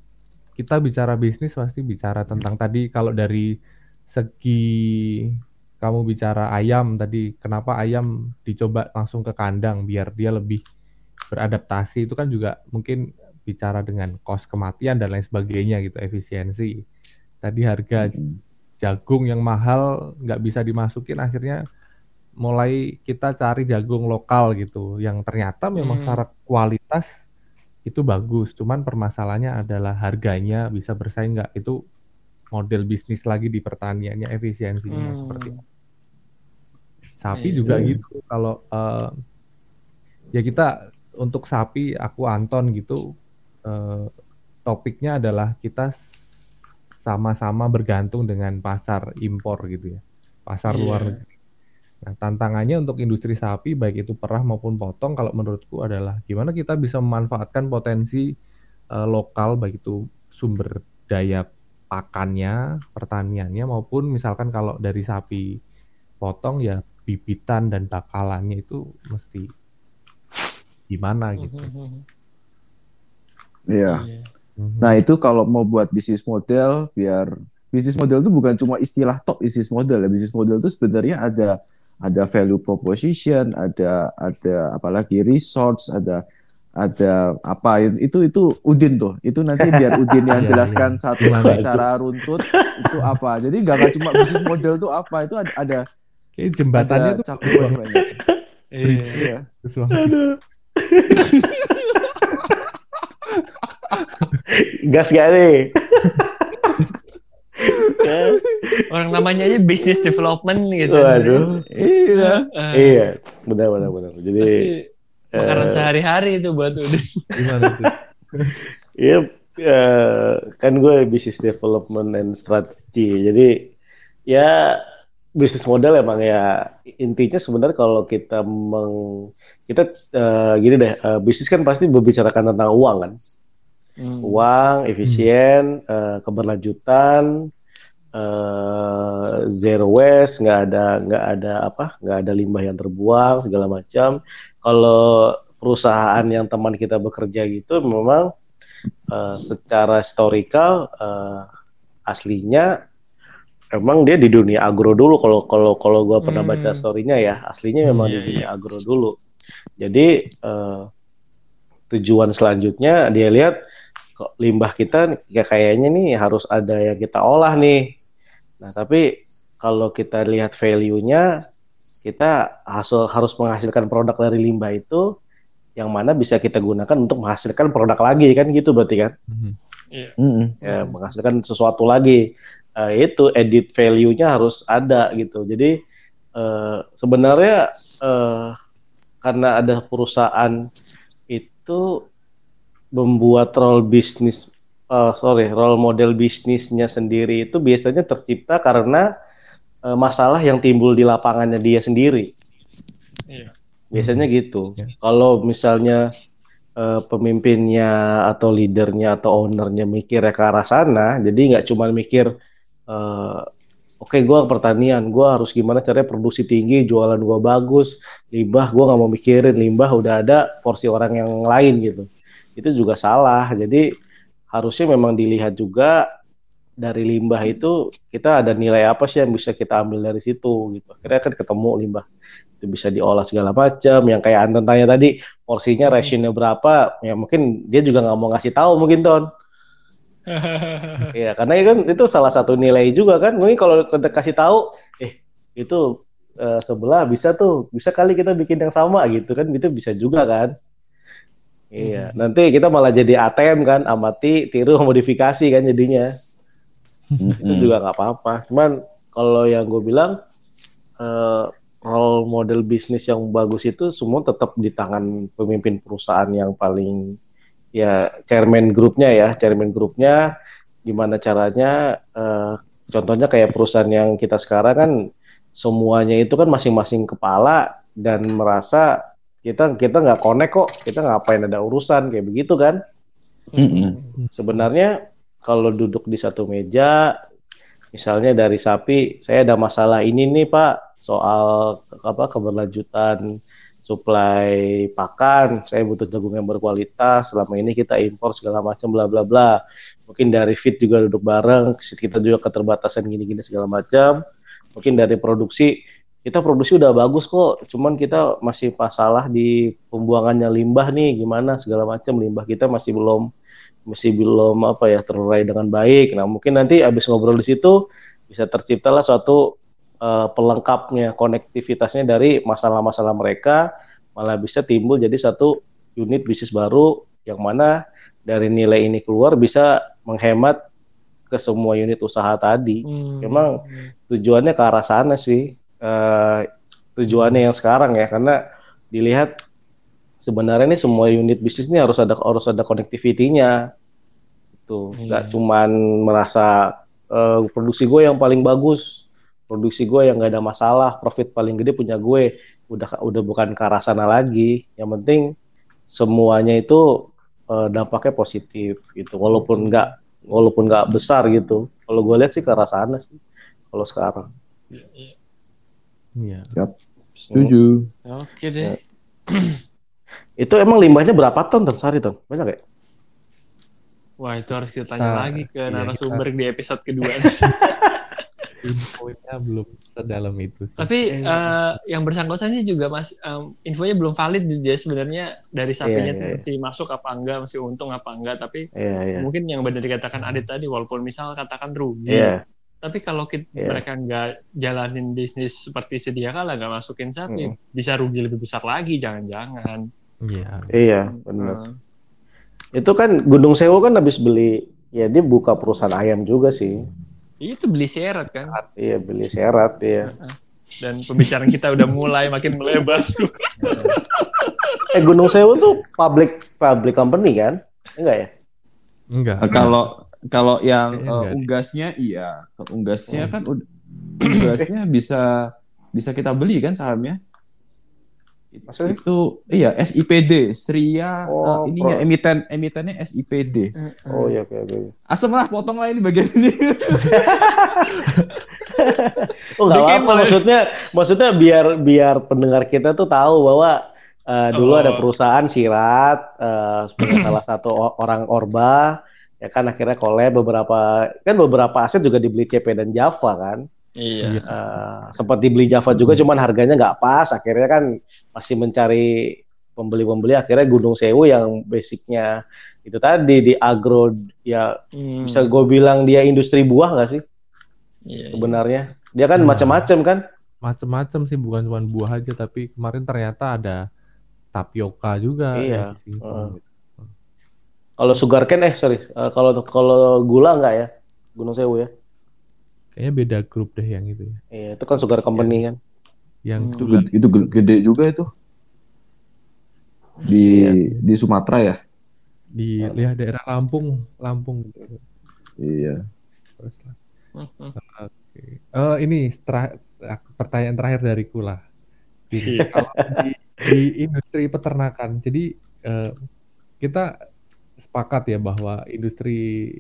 kita bicara bisnis pasti bicara tentang tadi kalau dari segi kamu bicara ayam tadi kenapa ayam dicoba langsung ke kandang biar dia lebih beradaptasi? Itu kan juga mungkin bicara dengan kos kematian dan lain sebagainya gitu efisiensi. Tadi harga jagung yang mahal nggak bisa dimasukin akhirnya mulai kita cari jagung lokal gitu yang ternyata memang Hmm. secara kualitas itu bagus cuman permasalahannya adalah harganya bisa bersaing nggak itu model bisnis lagi di pertaniannya efisiensinya Hmm. seperti sapi Iya. juga gitu kalau eh, ya kita untuk sapi aku Anton gitu eh, topiknya adalah kita sama-sama bergantung dengan pasar impor gitu ya pasar Iya. luar negeri Nah, tantangannya untuk industri sapi baik itu perah maupun potong kalau menurutku adalah gimana kita bisa memanfaatkan potensi eh, lokal baik itu sumber daya pakannya, pertaniannya maupun misalkan kalau dari sapi potong ya bibitan dan bakalannya itu mesti gimana gitu. Iya. Iya. Mhm. Nah itu kalau mau buat bisnis model biar bisnis model itu bukan cuma istilah top bisnis model ya bisnis model itu sebenarnya ada ada value proposition ada ada apalagi resource ada ada apa itu itu Udin tuh itu nanti biar Udin yang Iya, jelaskan iya. satu Gimana itu? secara runtut itu apa jadi nggak nggak cuma bisnis model itu apa itu ada ada, Kayak jembatannya ada tuh cakupan banyak Iya. Gas gak nih? Orang namanya aja business development gitu. Waduh. Iya. Eh, Iya, benar benar benar. Jadi Pasti makanan eh, sehari-hari itu buat Udin. Gimana tuh? Iya, eh, kan gue business development and strategy. Jadi ya bisnis model emang ya intinya sebenarnya kalau kita meng kita eh, gini deh, eh, bisnis kan pasti berbicarakan tentang uang kan, Hmm. uang, efisien, eh, keberlanjutan, eh, zero waste, nggak ada nggak ada apa, nggak ada limbah yang terbuang segala macam. Kalau perusahaan yang teman kita bekerja gitu memang eh, secara historical eh, aslinya emang dia di dunia agro dulu kalau kalau kalau gua pernah Hmm. baca storynya ya aslinya memang di Iya, dunia agro dulu jadi eh, tujuan selanjutnya dia lihat kok limbah kita ya kayaknya nih harus ada yang kita olah nih nah tapi kalau kita lihat value-nya kita hasil harus menghasilkan produk dari limbah itu yang mana bisa kita gunakan untuk menghasilkan produk lagi kan gitu berarti kan Mhm. Mm-mm. ya menghasilkan sesuatu lagi Eh, itu edit value-nya harus ada gitu jadi eh, sebenarnya eh, karena ada perusahaan itu membuat role bisnis eh, sorry role model bisnisnya sendiri itu biasanya tercipta karena eh, masalah yang timbul di lapangannya dia sendiri. Iya. biasanya gitu. Ya. kalau misalnya eh, pemimpinnya atau leadernya atau ownernya mikirnya ke arah sana jadi nggak cuma mikir eh, oke gua pertanian gua harus gimana caranya produksi tinggi jualan gua bagus limbah gua nggak mau mikirin limbah udah ada porsi orang yang lain gitu. Itu juga salah. Jadi harusnya memang dilihat juga dari limbah itu kita ada nilai apa sih yang bisa kita ambil dari situ gitu. Akhirnya kan ketemu limbah. Itu bisa diolah segala macam. Yang kayak Anton tanya tadi porsinya rationnya berapa? Ya mungkin dia juga nggak mau ngasih tahu mungkin Ton. Iya, karena kan itu salah satu nilai juga kan. Mungkin kalau kita kasih tahu, eh itu eh, sebelah bisa tuh, bisa kali kita bikin yang sama gitu kan, itu bisa juga kan. Iya, nanti kita malah jadi ATM kan, amati, tiru, modifikasi kan jadinya. Itu juga nggak apa-apa. Cuman kalau yang gue bilang eh, role model bisnis yang bagus itu semua tetap di tangan pemimpin perusahaan yang paling ya chairman grupnya ya, chairman grupnya gimana caranya eh, contohnya kayak perusahaan yang kita sekarang kan semuanya itu kan masing-masing kepala dan merasa kita kita nggak connect kok, kita ngapain ada urusan kayak begitu kan? Mm-mm. sebenarnya kalau duduk di satu meja, misalnya dari sapi, saya ada masalah ini nih Pak, soal apa keberlanjutan suplai pakan, saya butuh jagung yang berkualitas, selama ini kita impor segala macam bla bla bla. Mungkin dari feed juga duduk bareng, kita juga keterbatasan gini-gini segala macam. Mungkin dari produksi, kita produksi udah bagus kok, cuman kita masih masalah di pembuangannya limbah nih, gimana segala macam limbah kita masih belum masih belum apa ya terurai dengan baik. Nah mungkin nanti abis ngobrol di situ bisa terciptalah suatu eh, pelengkapnya konektivitasnya dari masalah-masalah mereka malah bisa timbul jadi satu unit bisnis baru yang mana dari nilai ini keluar bisa menghemat ke semua unit usaha tadi. Hmm. Memang tujuannya ke arah sana sih. Eh, tujuannya yang sekarang ya karena dilihat sebenarnya ini semua unit bisnis ini harus ada harus ada connectivity-nya. Itu nggak Iya. cuman merasa eh, produksi gue yang paling bagus, produksi gue yang nggak ada masalah, profit paling gede punya gue. Udah udah bukan ke arah sana lagi. Yang penting semuanya itu eh, dampaknya positif gitu. Walaupun nggak walaupun nggak besar gitu. Kalau gue lihat sih ke arah sana sih. Kalau sekarang. Iya, iya. Iya. Setuju. Oke deh. Itu emang limbahnya berapa ton ton sehari ton? Banyak ya? Wah itu harus kita tanya Nah, lagi ke iya, narasumber di episode kedua. Infonya belum sedalam itu. sih. Tapi eh, yang bersangkutan sih juga mas em, infonya belum valid dia sebenarnya dari sapinya Iya, tuh iya, iya. masih masuk apa enggak, masih untung apa enggak. Tapi Iya iya. mungkin yang benar dikatakan Adit tadi, walaupun misal katakan rugi, Iya. Tapi kalau kita, Iya. mereka nggak jalanin bisnis seperti sedia kala, nggak masukin sapi, Hmm. bisa rugi lebih besar lagi, jangan-jangan. Iya. Iya, benar. Nah, Itu kan Gunung Sewu kan habis beli ya dia buka perusahaan ayam juga sih. itu beli seret kan. Iya, beli serat ya. Dan pembicaraan kita udah mulai makin melebar. Eh Gunung Sewu tuh public public company kan? Enggak ya? Enggak. Kalau kalau yang eh, deh. unggasnya iya, Kalau unggasnya kan ud- unggasnya bisa bisa kita beli kan sahamnya. Maksudnya? Itu iya SIPD, Sria Oh, eh, ininya pro- emiten emitennya SIPD. Oh iya oke oke. Asem lah potong lah ini bagian ini. Oh kayak apa-apa maksudnya maksudnya biar biar pendengar kita tuh tahu bahwa eh, dulu Oh. ada perusahaan Sirat eh, sebagai salah satu orang Orba ya kan akhirnya collab beberapa kan beberapa aset juga dibeli CP dan Java kan iya. Eh, sempat dibeli Java juga cuman harganya nggak pas akhirnya kan masih mencari pembeli-pembeli akhirnya Gunung Sewu yang basicnya itu tadi di agro ya Hmm, bisa gue bilang dia industri buah nggak sih iya, iya. sebenarnya dia kan Nah. macam-macam kan Macem-macem sih bukan cuma buah aja tapi kemarin ternyata ada tapioka juga. Iya. ya, di situ. Kalau sugar cane eh sorry Eh, kalau kalau gula enggak ya Gunung Sewu ya Kayaknya beda grup deh yang itu ya. iya itu kan sugar company kan Yang Hmm. itu, gede- itu ge- gede juga itu. Di di Sumatera ya. di lihat daerah Lampung, Lampung gitu. Iya. Terus lah. Hmm, Oke. Eh, ini pertanyaan terakhir dariku lah. Di, kalau di, di industri peternakan, jadi eh, kita sepakat ya bahwa industri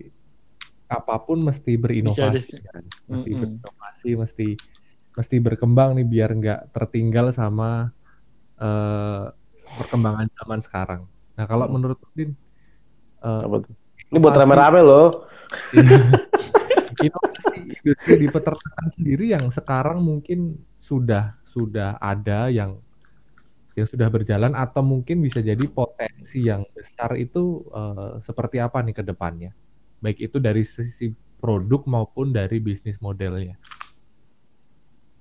apa pun mesti Bisa berinovasi, dis- kan? mesti Mm-mm. berinovasi, mesti mesti berkembang nih biar nggak tertinggal sama eh, perkembangan zaman sekarang. Nah kalau Hmm. menurut Din, Apa tuh? ini buat rame-rame loh inovasi industri di peternakan sendiri yang sekarang mungkin sudah sudah ada yang yang sudah berjalan atau mungkin bisa jadi potensi yang besar itu eh, seperti apa nih ke depannya? Baik itu dari sisi produk maupun dari bisnis modelnya.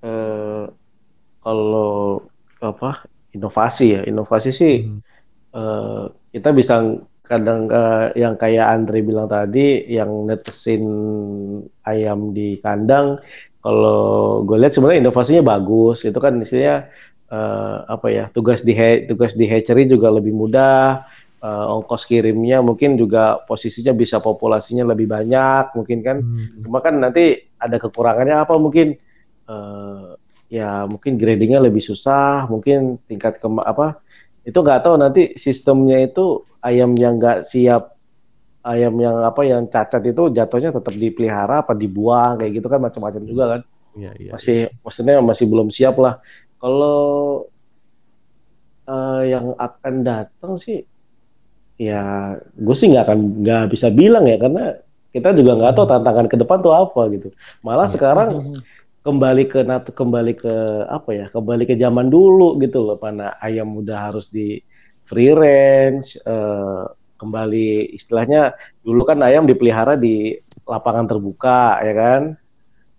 Eh, kalau apa inovasi ya. Inovasi sih Hmm. eh, kita bisa kadang eh, yang kayak Andre bilang tadi yang netesin ayam di kandang. Kalau gue lihat sebenarnya inovasinya bagus. Itu kan istilahnya eh, apa ya tugas di tugas di hatchery juga lebih mudah eh, ongkos kirimnya mungkin juga posisinya bisa populasinya lebih banyak mungkin kan Hmm. cuma kan nanti ada kekurangannya apa mungkin eh, ya mungkin gradingnya lebih susah mungkin tingkat ke apa itu nggak tahu nanti sistemnya itu ayam yang nggak siap ayam yang apa yang cacat itu jatuhnya tetap dipelihara apa dibuang kayak gitu kan macam-macam juga kan Iya, iya. masih maksudnya masih belum siap lah kalau eh, yang akan datang sih ya gue sih nggak akan nggak bisa bilang ya karena kita juga nggak tahu tantangan ke depan tuh apa gitu malah Iya. sekarang kembali ke kembali ke apa ya kembali ke zaman dulu gitu loh mana ayam udah harus di free range eh, kembali istilahnya dulu kan ayam dipelihara di lapangan terbuka ya kan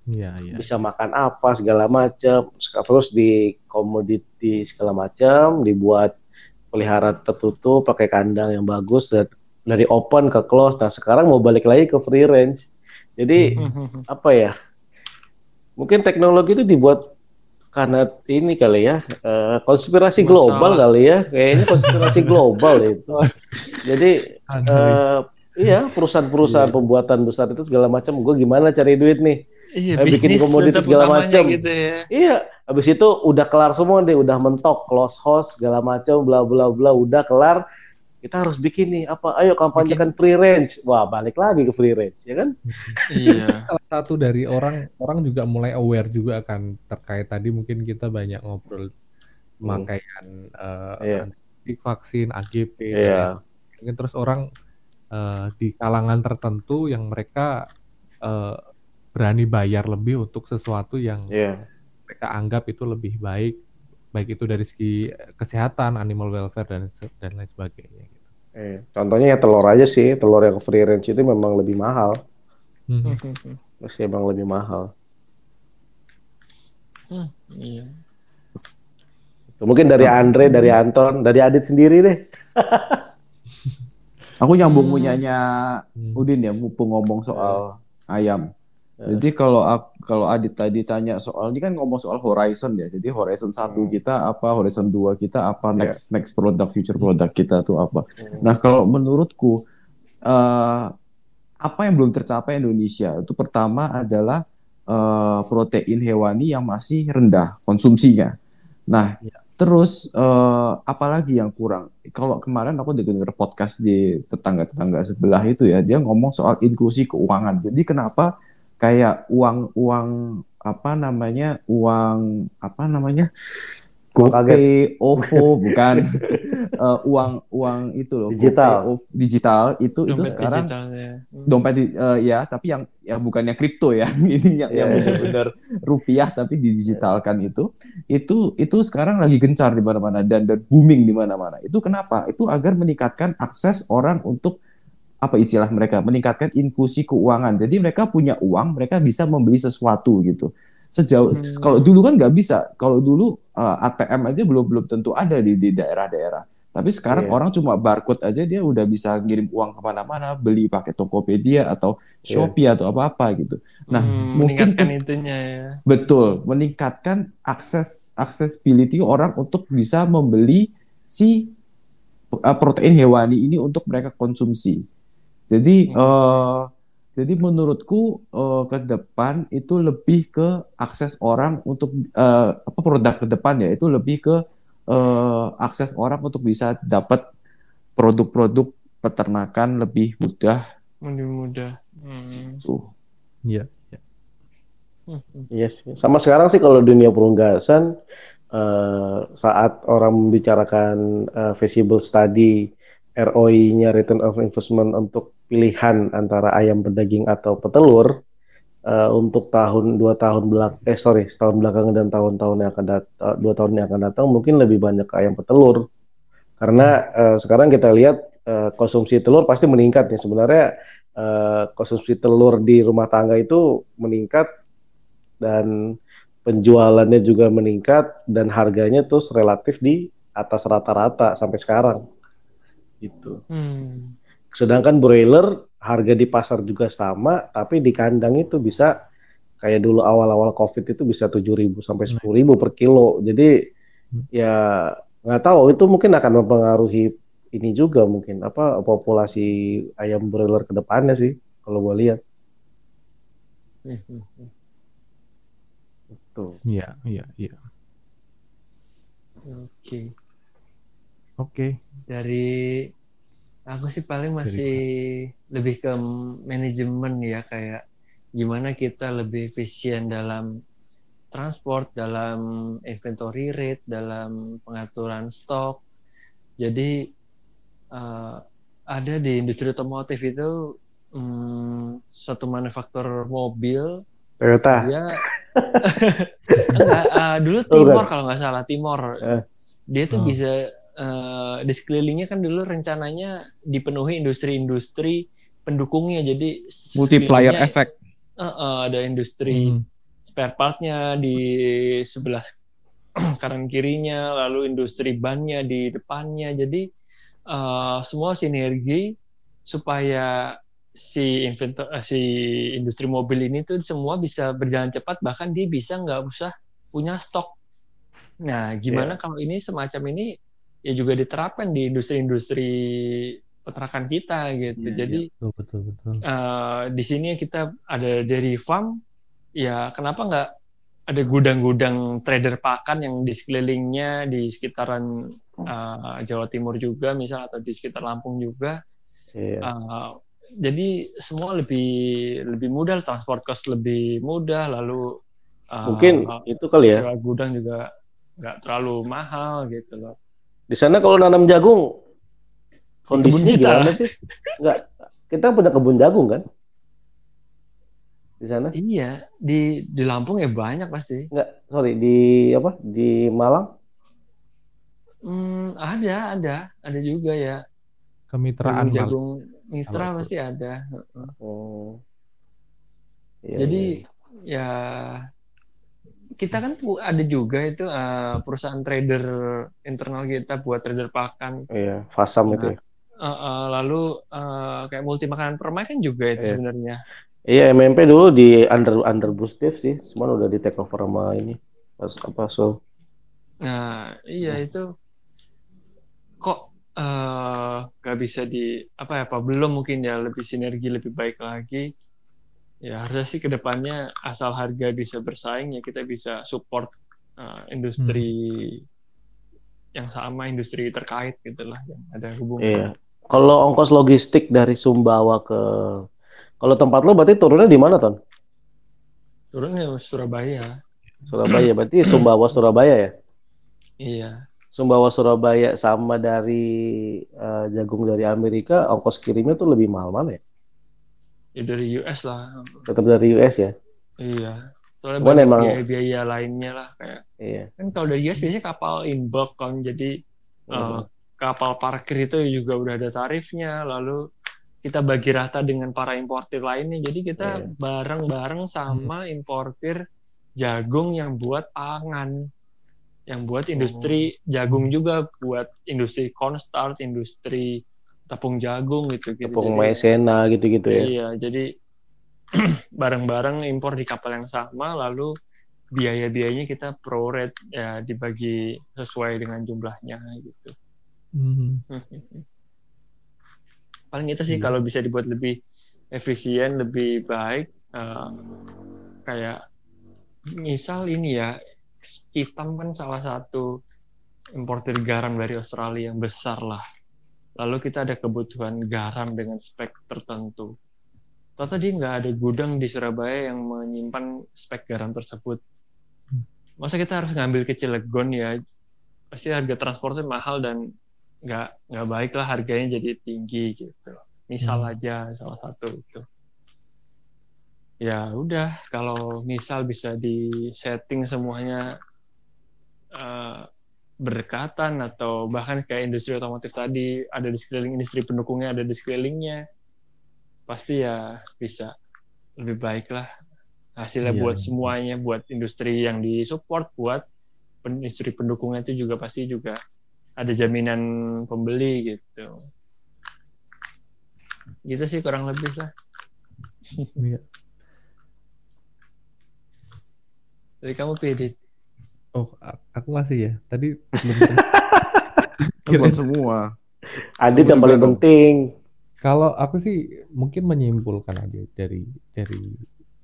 Iya, iya. bisa makan apa segala macam terus di komoditi segala macam dibuat pelihara tertutup pakai kandang yang bagus dari open ke close. Nah sekarang mau balik lagi ke free range. Jadi apa ya mungkin teknologi itu dibuat karena ini kali ya eh, konspirasi Masalah. global kali ya. Kayaknya konspirasi global itu. Jadi eh, iya perusahaan-perusahaan pembuatan besar itu segala macam gue gimana cari duit nih Iya, Eh, bikin bisnis komoditi segala macam. gitu ya. Iya, habis itu udah kelar semua deh, udah mentok, close host segala macam, bla bla bla, udah kelar. Kita harus bikin nih apa? Ayo kampanyekan free range. Wah, balik lagi ke free range, ya kan? Iya. salah satu dari orang orang juga mulai aware juga kan terkait tadi mungkin kita banyak ngobrol pemakaian eh, Iya. anti vaksin AGP Iya. sebagainya. mungkin terus orang eh, di kalangan tertentu yang mereka eh, berani bayar lebih untuk sesuatu yang Iya. mereka anggap itu lebih baik baik itu dari segi kesehatan animal welfare dan dan lain sebagainya gitu. Iya. Contohnya ya telur aja sih, telur yang free range itu memang lebih mahal. Hmm. Masih emang lebih mahal. Hmm, iya. Mungkin dari Andre, dari Anton, dari Adit sendiri deh. Aku nyambung Hmm. punyanya Udin ya, mumpung ngomong soal ayam. Jadi kalau kalau Adit tadi tanya soal ini kan ngomong soal horizon ya. Jadi horizon satu kita apa, horizon dua kita apa, next next product, future product kita tuh apa. Nah kalau menurutku eh, apa yang belum tercapai Indonesia itu pertama adalah eh, protein hewani yang masih rendah konsumsinya. Nah terus eh, apalagi yang kurang? Kalau kemarin aku dengar podcast di tetangga-tetangga sebelah itu ya, dia ngomong soal inklusi keuangan. Jadi kenapa kayak uang uang apa namanya uang apa namanya Uang GoPay, OVO bukan Eh, uang uang itu loh Digital. GoPay, OVO, digital itu itu Dompet sekarang digitalnya. Dompet di- eh, ya tapi yang ya bukannya kripto ya ini yang, yang Iya. benar-benar rupiah tapi didigitalkan itu itu itu sekarang lagi gencar di mana-mana dan dan booming di mana-mana itu kenapa itu agar meningkatkan akses orang untuk apa istilah mereka meningkatkan inklusi keuangan jadi mereka punya uang mereka bisa membeli sesuatu gitu sejauh Hmm. kalau dulu kan nggak bisa kalau dulu eh, ATM aja belum belum tentu ada di di daerah-daerah tapi sekarang Iya. orang cuma barcode aja dia udah bisa ngirim uang ke mana-mana, beli pakai Tokopedia atau Shopee atau apa-apa gitu. Nah, Hmm, mungkin meningkatkan ke- itunya ya. betul meningkatkan akses accessibility orang untuk bisa membeli si uh, protein hewani ini untuk mereka konsumsi. Jadi eh, jadi menurutku eh, ke depan itu lebih ke akses orang untuk eh, apa produk ke depan ya itu lebih ke eh, akses orang untuk bisa dapat produk-produk peternakan lebih mudah Lebih mudah. Hmm. tuh. Iya. Iya sih. Sama sekarang sih kalau dunia perunggasan eh, saat orang membicarakan eh, feasible study ROI-nya return of investment untuk pilihan antara ayam berdaging atau petelur eh, untuk tahun dua tahun belak eh sorry setahun belakangan dan tahun-tahun yang akan datang dua tahun yang akan datang mungkin lebih banyak ke ayam petelur. Karena eh, sekarang kita lihat eh, konsumsi telur pasti meningkat nih. Sebenarnya eh, konsumsi telur di rumah tangga itu meningkat dan penjualannya juga meningkat dan harganya terus relatif di atas rata-rata sampai sekarang gitu. Hmm. Sedangkan broiler harga di pasar juga sama, tapi di kandang itu bisa kayak dulu awal-awal COVID itu bisa 7.000 sampai 10.000 per kilo. Jadi ya nggak tahu itu mungkin akan mempengaruhi ini juga mungkin apa populasi ayam broiler ke depannya sih kalau gue lihat. Tuh. Iya, iya, iya. Oke. Oke. Dari aku sih paling masih lebih ke manajemen ya kayak gimana kita lebih efisien dalam transport, dalam inventory rate, dalam pengaturan stok. Jadi eh, ada di industri otomotif itu hmm, suatu manufaktur mobil Toyota. dia enggak eh, dulu Timor kalau nggak salah Timor Eh. dia tuh Oh. bisa eh, di sekelilingnya kan dulu rencananya dipenuhi industri-industri pendukungnya jadi Multiplier effect. eh, eh, ada industri Hmm. spare partnya di sebelah kanan kirinya lalu industri bannya di depannya jadi eh, semua sinergi supaya si inventor eh, si industri mobil ini tuh semua bisa berjalan cepat bahkan dia bisa nggak usah punya stok nah gimana kalau ini semacam ini ya juga diterapkan di industri-industri peternakan kita gitu Iya, jadi Betul, betul, betul. eh, di sini kita ada dairy farm ya kenapa nggak ada gudang-gudang trader pakan yang di sekelilingnya di sekitaran eh, Jawa Timur juga misal atau di sekitar Lampung juga Iya. Eh, jadi semua lebih lebih mudah transport cost lebih mudah lalu eh, Mungkin itu kali ya. sewa gudang juga nggak terlalu mahal gitu loh Di sana kalau nanam jagung kondisinya kita. gimana sih? Enggak. Kita punya kebun jagung kan? Di sana? iya di di Lampung ya banyak pasti Enggak, sorry, di apa? Di Malang? Hmm, ada ada ada juga ya Kemitraan jagung Mal. jagung mitra pasti ada Oh. Iya, Jadi iya. ya kita kan ada juga itu eh, perusahaan trader internal kita buat trader pakan. iya, Fasam itu ya. Eh, eh, lalu eh, kayak multi makanan permai kan juga itu Iya. sebenarnya. Iya, MMP dulu di under under Dev sih, cuman udah di take over sama ini. Pas apa so Nah, iya itu kok eh nggak bisa di apa ya apa belum mungkin ya lebih sinergi lebih baik lagi. Ya harusnya sih ke depannya asal harga bisa bersaing ya kita bisa support eh, industri yang sama industri terkait gitulah yang ada hubungan. Iya. Kalau ongkos logistik dari Sumbawa ke kalau tempat lo berarti turunnya di mana, Ton? Turunnya Surabaya. Surabaya. Berarti Sumbawa Surabaya ya? Iya. Sumbawa Surabaya sama dari eh, jagung dari Amerika, ongkos kirimnya tuh lebih mahal mana ya? Ya dari US lah. Tetap dari US ya? Iya. Soalnya Cuman banyak emang- biaya-biaya lainnya lah kayak Iya. kan kalau dari US biasanya kapal in bulk kan jadi Hmm. eh, kapal parkir itu juga udah ada tarifnya lalu kita bagi rata dengan para importir lainnya jadi kita Iya. bareng-bareng sama importir jagung yang buat pangan yang buat industri jagung juga buat industri cornstarch industri tepung jagung gitu gitu Tepung Jadi- maizena gitu-gitu ya. Iya, jadi bareng-bareng impor di kapal yang sama, lalu biaya-biayanya kita pro rate ya dibagi sesuai dengan jumlahnya gitu. Mhm. Paling itu sih Iya. kalau bisa dibuat lebih efisien, lebih baik. eh, kayak misal ini ya, Citam kan salah satu importir garam dari Australia yang besar lah. Lalu kita ada kebutuhan garam dengan spek tertentu. Ternyata dia nggak ada gudang di Surabaya yang menyimpan spek garam tersebut. Masa kita harus ngambil ke Cilegon ya? Pasti harga transportnya mahal dan nggak nggak baik lah harganya jadi tinggi gitu. Misal aja salah satu itu. Ya udah kalau misal bisa di setting semuanya eh, berdekatan atau bahkan kayak industri otomotif tadi ada di sekeliling industri pendukungnya ada di sekelilingnya pasti ya bisa lebih baik lah hasilnya Iya. buat semuanya buat industri yang disupport buat industri pendukungnya itu juga pasti juga ada jaminan pembeli gitu gitu sih kurang lebih lah Iya. dari kamu PD Oh, aku masih ya. Tadi belum Bukan semua. Adit yang paling penting. Kalau aku sih mungkin menyimpulkan aja dari dari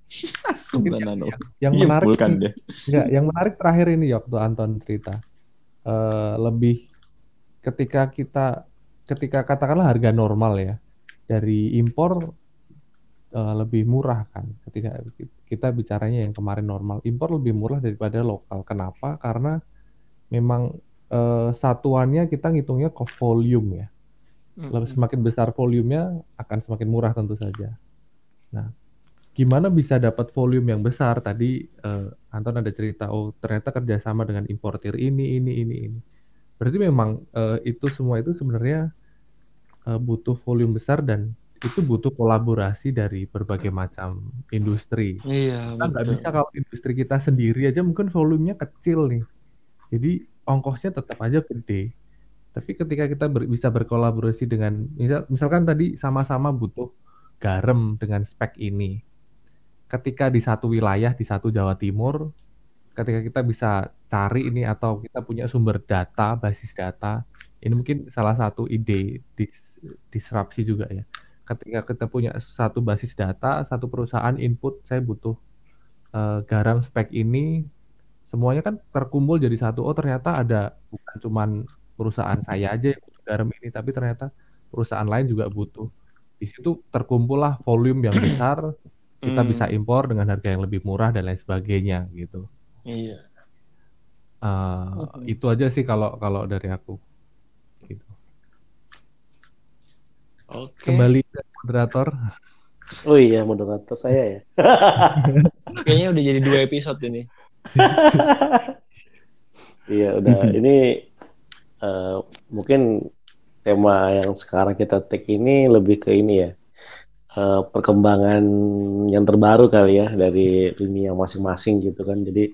Sebenarnya no. yang menarik deh. Enggak, yang menarik terakhir ini waktu Anton cerita. Eh, lebih ketika kita ketika katakanlah harga normal ya dari impor eh, lebih murah kan ketika kita bicaranya yang kemarin normal impor lebih murah daripada lokal kenapa karena memang eh, satuannya kita ngitungnya ke volume ya lebih semakin besar volumenya akan semakin murah tentu saja. Nah, gimana bisa dapat volume yang besar? Tadi eh, Anton ada cerita, oh ternyata kerjasama dengan importir ini, ini, ini, ini. Berarti memang eh, itu semua itu sebenarnya butuh volume besar dan itu butuh kolaborasi dari berbagai macam industri. iya Kita nggak bisa kalau industri kita sendiri aja mungkin volumenya kecil nih. Jadi ongkosnya tetap aja gede. Tapi ketika kita ber- bisa berkolaborasi dengan misal, misalkan tadi sama-sama butuh garam dengan spek ini. Ketika di satu wilayah di satu Jawa Timur, ketika kita bisa cari ini atau kita punya sumber data, basis data, ini mungkin salah satu ide dis- disrupsi juga ya. Ketika kita punya satu basis data, satu perusahaan input, saya butuh eh, garam spek ini, semuanya kan terkumpul jadi satu. Oh ternyata ada bukan cuman perusahaan saya aja yang butuh garam ini, tapi ternyata perusahaan lain juga butuh. Di situ terkumpullah volume yang besar, kita Hmm. bisa impor dengan harga yang lebih murah dan lain sebagainya gitu. iya Eh, Itu aja sih kalau kalau dari aku. Gitu. Oke Kembali ke moderator. Oh iya, moderator saya ya. kayaknya udah jadi dua episode ini Iya, udah ini eh, mungkin tema yang sekarang kita take ini lebih ke ini ya. eh, perkembangan yang terbaru kali ya dari dunia masing-masing gitu kan. Jadi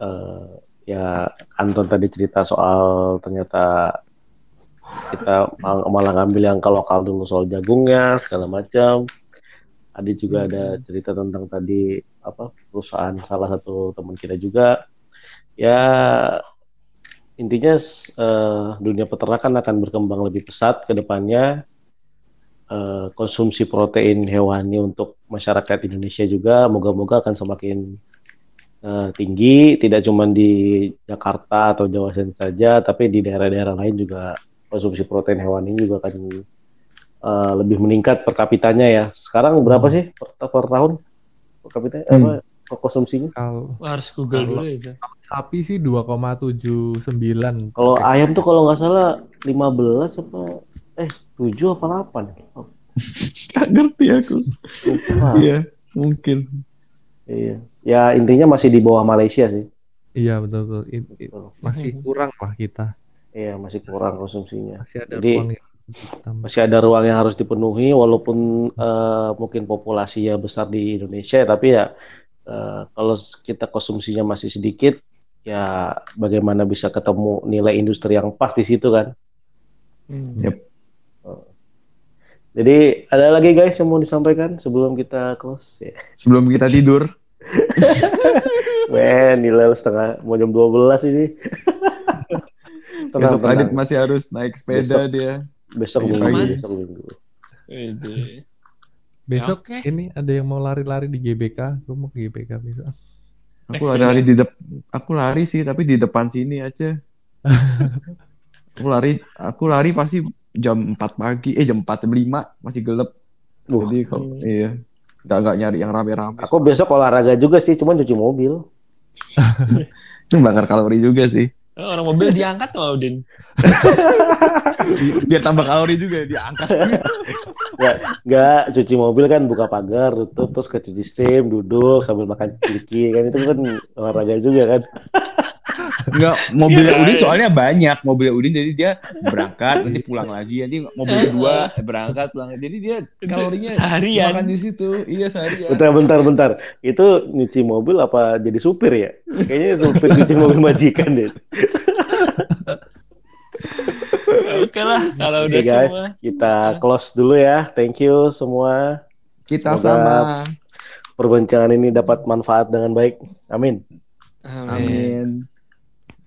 eh, ya Anton tadi cerita soal ternyata kita mal- malah ngambil yang ke lokal dulu soal jagungnya segala macam. Adi juga ada cerita tentang tadi apa perusahaan salah satu teman kita juga. Ya intinya eh, dunia peternakan akan berkembang lebih pesat ke depannya. Eh, konsumsi protein hewani untuk masyarakat Indonesia juga moga-moga akan semakin eh, tinggi, tidak cuma di Jakarta atau Jawa Sen saja, tapi di daerah-daerah lain juga konsumsi protein hewani juga akan eh, lebih meningkat per kapitanya ya. Sekarang berapa sih per, per tahun per kapita apa konsumsinya? Kalau harus Google dulu itu. sapi sih 2,79. Kalau ayam tuh kalau nggak salah 15 apa eh 7 apa 8 Gak ngerti aku. Iya, mungkin. Iya. Ya intinya masih di bawah Malaysia sih. Iya betul betul. I- i- masih kurang lah kita. Iya, masih kurang konsumsinya. Masih ada Jadi- ruang yang. Masih ada ruang yang harus dipenuhi walaupun eh, mungkin populasinya besar di Indonesia tapi ya eh, kalau kita konsumsinya masih sedikit ya bagaimana bisa ketemu nilai industri yang pas di situ kan. Hmm. Yep. Jadi ada lagi guys yang mau disampaikan sebelum kita close ya. Sebelum kita tidur. Men, nilai setengah mau jam 12 ini. Tenang, Besok tenang. Adit masih harus naik sepeda dia. Besok Besok minggu, mana? besok minggu. Ide. Besok Oke. ini ada yang mau lari-lari di GBK. Gue mau ke GBK besok. Aku lari di dep aku lari sih tapi di depan sini aja. aku lari aku lari pasti jam 4 pagi eh jam 4 jam 5 masih gelap. Wah. Jadi kalau iya nggak nggak nyari yang rame-rame. Aku besok olahraga juga sih, cuman cuci mobil. Itu bakar kalori juga sih. Oh, Orang mobil diangkat sama Udin. Biar tambah kalori juga diangkat. Nggak, nggak cuci mobil kan buka pagar, tutup terus ke cuci steam, duduk sambil makan ciki kan itu kan olahraga juga kan. Enggak, mobilnya Iya, Udin iya. soalnya banyak. Mobilnya Udin jadi dia berangkat nanti pulang lagi. Nanti mobil kedua berangkat pulang. Jadi dia kalorinya seharian. makan di situ. Iya seharian. Bentar, bentar, bentar. Itu nyuci mobil apa jadi supir ya? Kayaknya supir nyuci mobil majikan deh. Oke lah, kalau udah guys, semua. kita close dulu ya. Thank you semua. Kita Semoga- sama. Perbincangan ini dapat manfaat dengan baik. Amin. Amin. Amin.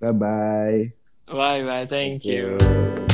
Bye bye. Bye bye, thank you. you.